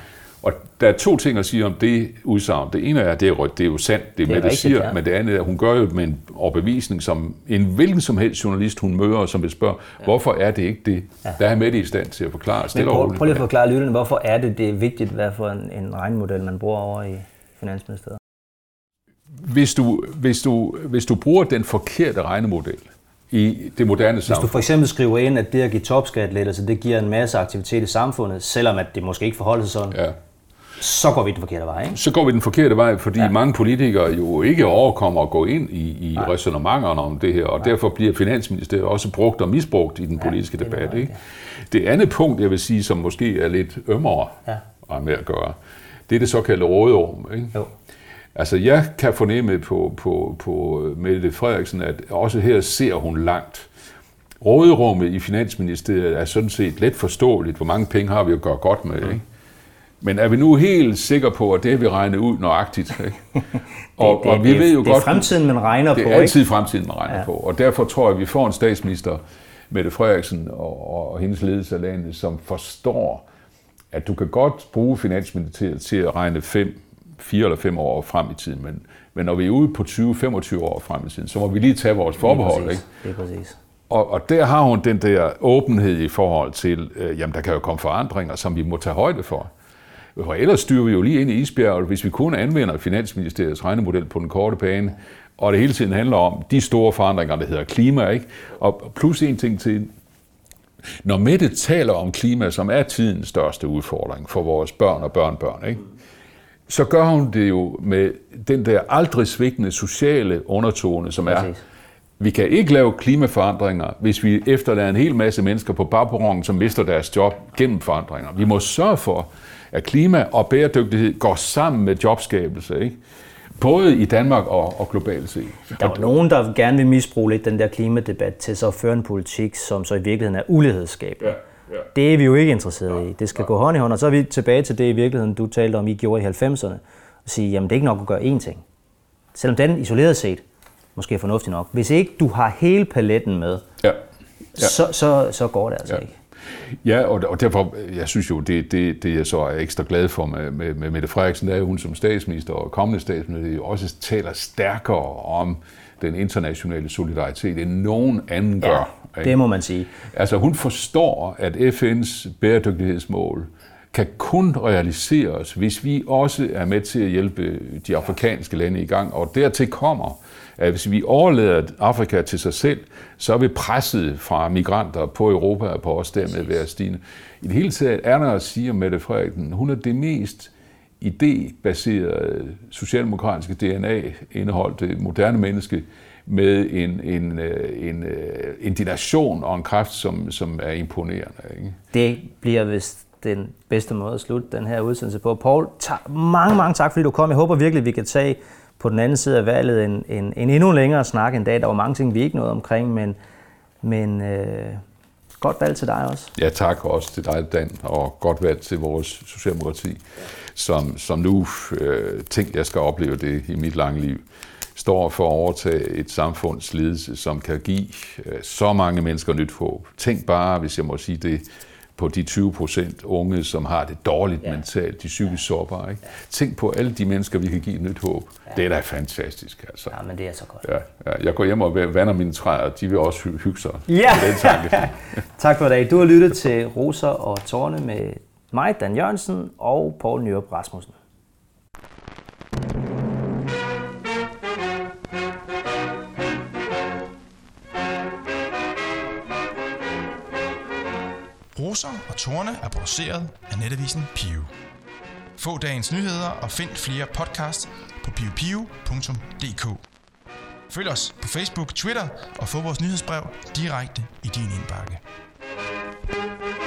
Og der er to ting at sige om det udsagn. Det ene er, at det er, det er jo sandt, det, det er med, det siger, ja. men det andet er, at hun gør jo med en overbevisning, som en hvilken som helst journalist, hun møder, som vil spørge, ja. hvorfor er det ikke det? Ja. Der er med det i stand til at forklare.
Men prøv, prøv lige at forklare lytterne, hvorfor er det, det er vigtigt, hvad for en, en regnemodel, man bruger over i Finansministeriet?
Hvis du, hvis, du, hvis du bruger den forkerte regnemodel, i det moderne samfund.
Hvis du for eksempel skriver ind, at det at give topskatlettelser, det giver en masse aktivitet i samfundet, selvom at det måske ikke forholder sig sådan, ja så går vi den forkerte vej. Ikke?
Så går vi den forkerte vej, fordi ja. mange politikere jo ikke overkommer at gå ind i, i resonementerne om det her, og Nej. derfor bliver Finansministeriet også brugt og misbrugt i den politiske ja, det debat. Ikke? Det andet punkt, jeg vil sige, som måske er lidt ømmere ja. med at gøre, det er det såkaldte råderum. Ikke? Jo. Altså, jeg kan fornemme på, på, på Mette Frederiksen, at også her ser hun langt. Råderummet i Finansministeriet er sådan set let forståeligt. Hvor mange penge har vi at gøre godt med, ikke? Men er vi nu helt sikre på, at det har vi regnet ud nøjagtigt? Ikke? [LAUGHS]
Og, det, det, og vi ved jo det, godt, det er fremtiden, man regner
det
på.
Det er altid ikke? fremtiden, man regner ja. på. Og derfor tror jeg, at vi får en statsminister, Mette Frederiksen og, og hendes ledelse af landet, som forstår, at du kan godt bruge Finansministeriet til at regne fem, fire eller fem år frem i tiden, men, men når vi er ude på 20-25 år frem i tiden, så må vi lige tage vores forbehold.
Det er præcis. Ikke? Det er præcis.
Og, og der har hun den der åbenhed i forhold til, øh, jamen der kan jo komme forandringer, som vi må tage højde for. For ellers styrer vi jo lige ind i isbjerget, hvis vi kun anvender Finansministeriets regnemodel på den korte bane, og det hele tiden handler om de store forandringer, der hedder klima, ikke? Og plus en ting til, når Mette taler om klima, som er tidens største udfordring for vores børn og børnebørn, ikke? Så gør hun det jo med den der aldrig svigtende sociale undertone, som er, vi kan ikke lave klimaforandringer, hvis vi efterlader en hel masse mennesker på bagperronen, som mister deres job gennem forandringer. Vi må sørge for, at klima og bæredygtighed går sammen med jobskabelse, ikke? både i Danmark og, og globalt set.
Der er nogen, der gerne vil misbruge lidt den der klimadebat til så at føre en politik, som så i virkeligheden er ulighedsskabende. Ja. Ja. Det er vi jo ikke interesseret ja. i. Det skal ja. gå hånd i hånd, og så er vi tilbage til det i virkeligheden, du talte om, I gjorde i 90'erne, og sige, jamen det er ikke nok at gøre én ting. Selvom den isoleret set måske er fornuftig nok. Hvis ikke du har hele paletten med, ja. Ja. Så, så, så går det altså ja. ikke.
Ja, og, og derfor, jeg synes jo, det, det, det jeg så er ekstra glad for med, med, med Mette Frederiksen, det er, at hun som statsminister og kommende statsminister også taler stærkere om den internationale solidaritet, end nogen anden gør.
Ikke? det må man sige.
Altså hun forstår, at FN's bæredygtighedsmål kan kun realiseres, hvis vi også er med til at hjælpe de afrikanske lande i gang. Og dertil kommer, at hvis vi overlader Afrika til sig selv, så vil presset fra migranter på Europa og på os dermed være stigende. I det hele taget er der at sige om Mette Frederiksen, hun er det mest idébaserede socialdemokratiske DNA indeholdt det moderne menneske med en, en, øh, en, øh, indignation og en kraft, som, som er imponerende. Ikke?
Det bliver vist den bedste måde at slutte den her udsendelse på. Paul, mange, mange tak, fordi du kom. Jeg håber virkelig, at vi kan tage på den anden side af valget en, en, en endnu længere snak en dag. Der var mange ting, vi ikke nåede omkring, men, men øh, godt valg til dig også.
Ja, tak også til dig, Dan, og godt valg til vores Socialdemokrati, som, som nu, øh, tænk, jeg skal opleve det i mit lange liv, står for at overtage et samfunds ledelse, som kan give øh, så mange mennesker nyt håb. Tænk bare, hvis jeg må sige det, på de 20 procent unge, som har det dårligt ja. mentalt, de psykisk ja. sårbare. Ikke? Tænk på alle de mennesker, vi kan give nyt håb. Ja. Det er da fantastisk. Altså.
Ja, men det er så godt.
Ja, ja. Jeg går hjem og vander mine træer, de vil også hygge sig.
Ja. Den tanke. [LAUGHS] tak for det. Du har lyttet til Rosa og Tårne med mig, Dan Jørgensen og Poul Nyrup Rasmussen.
Roser og Torne er produceret af netavisen Pio. Få dagens nyheder og find flere podcasts på piopio.dk. Følg os på Facebook, Twitter og få vores nyhedsbrev direkte i din indbakke. thank you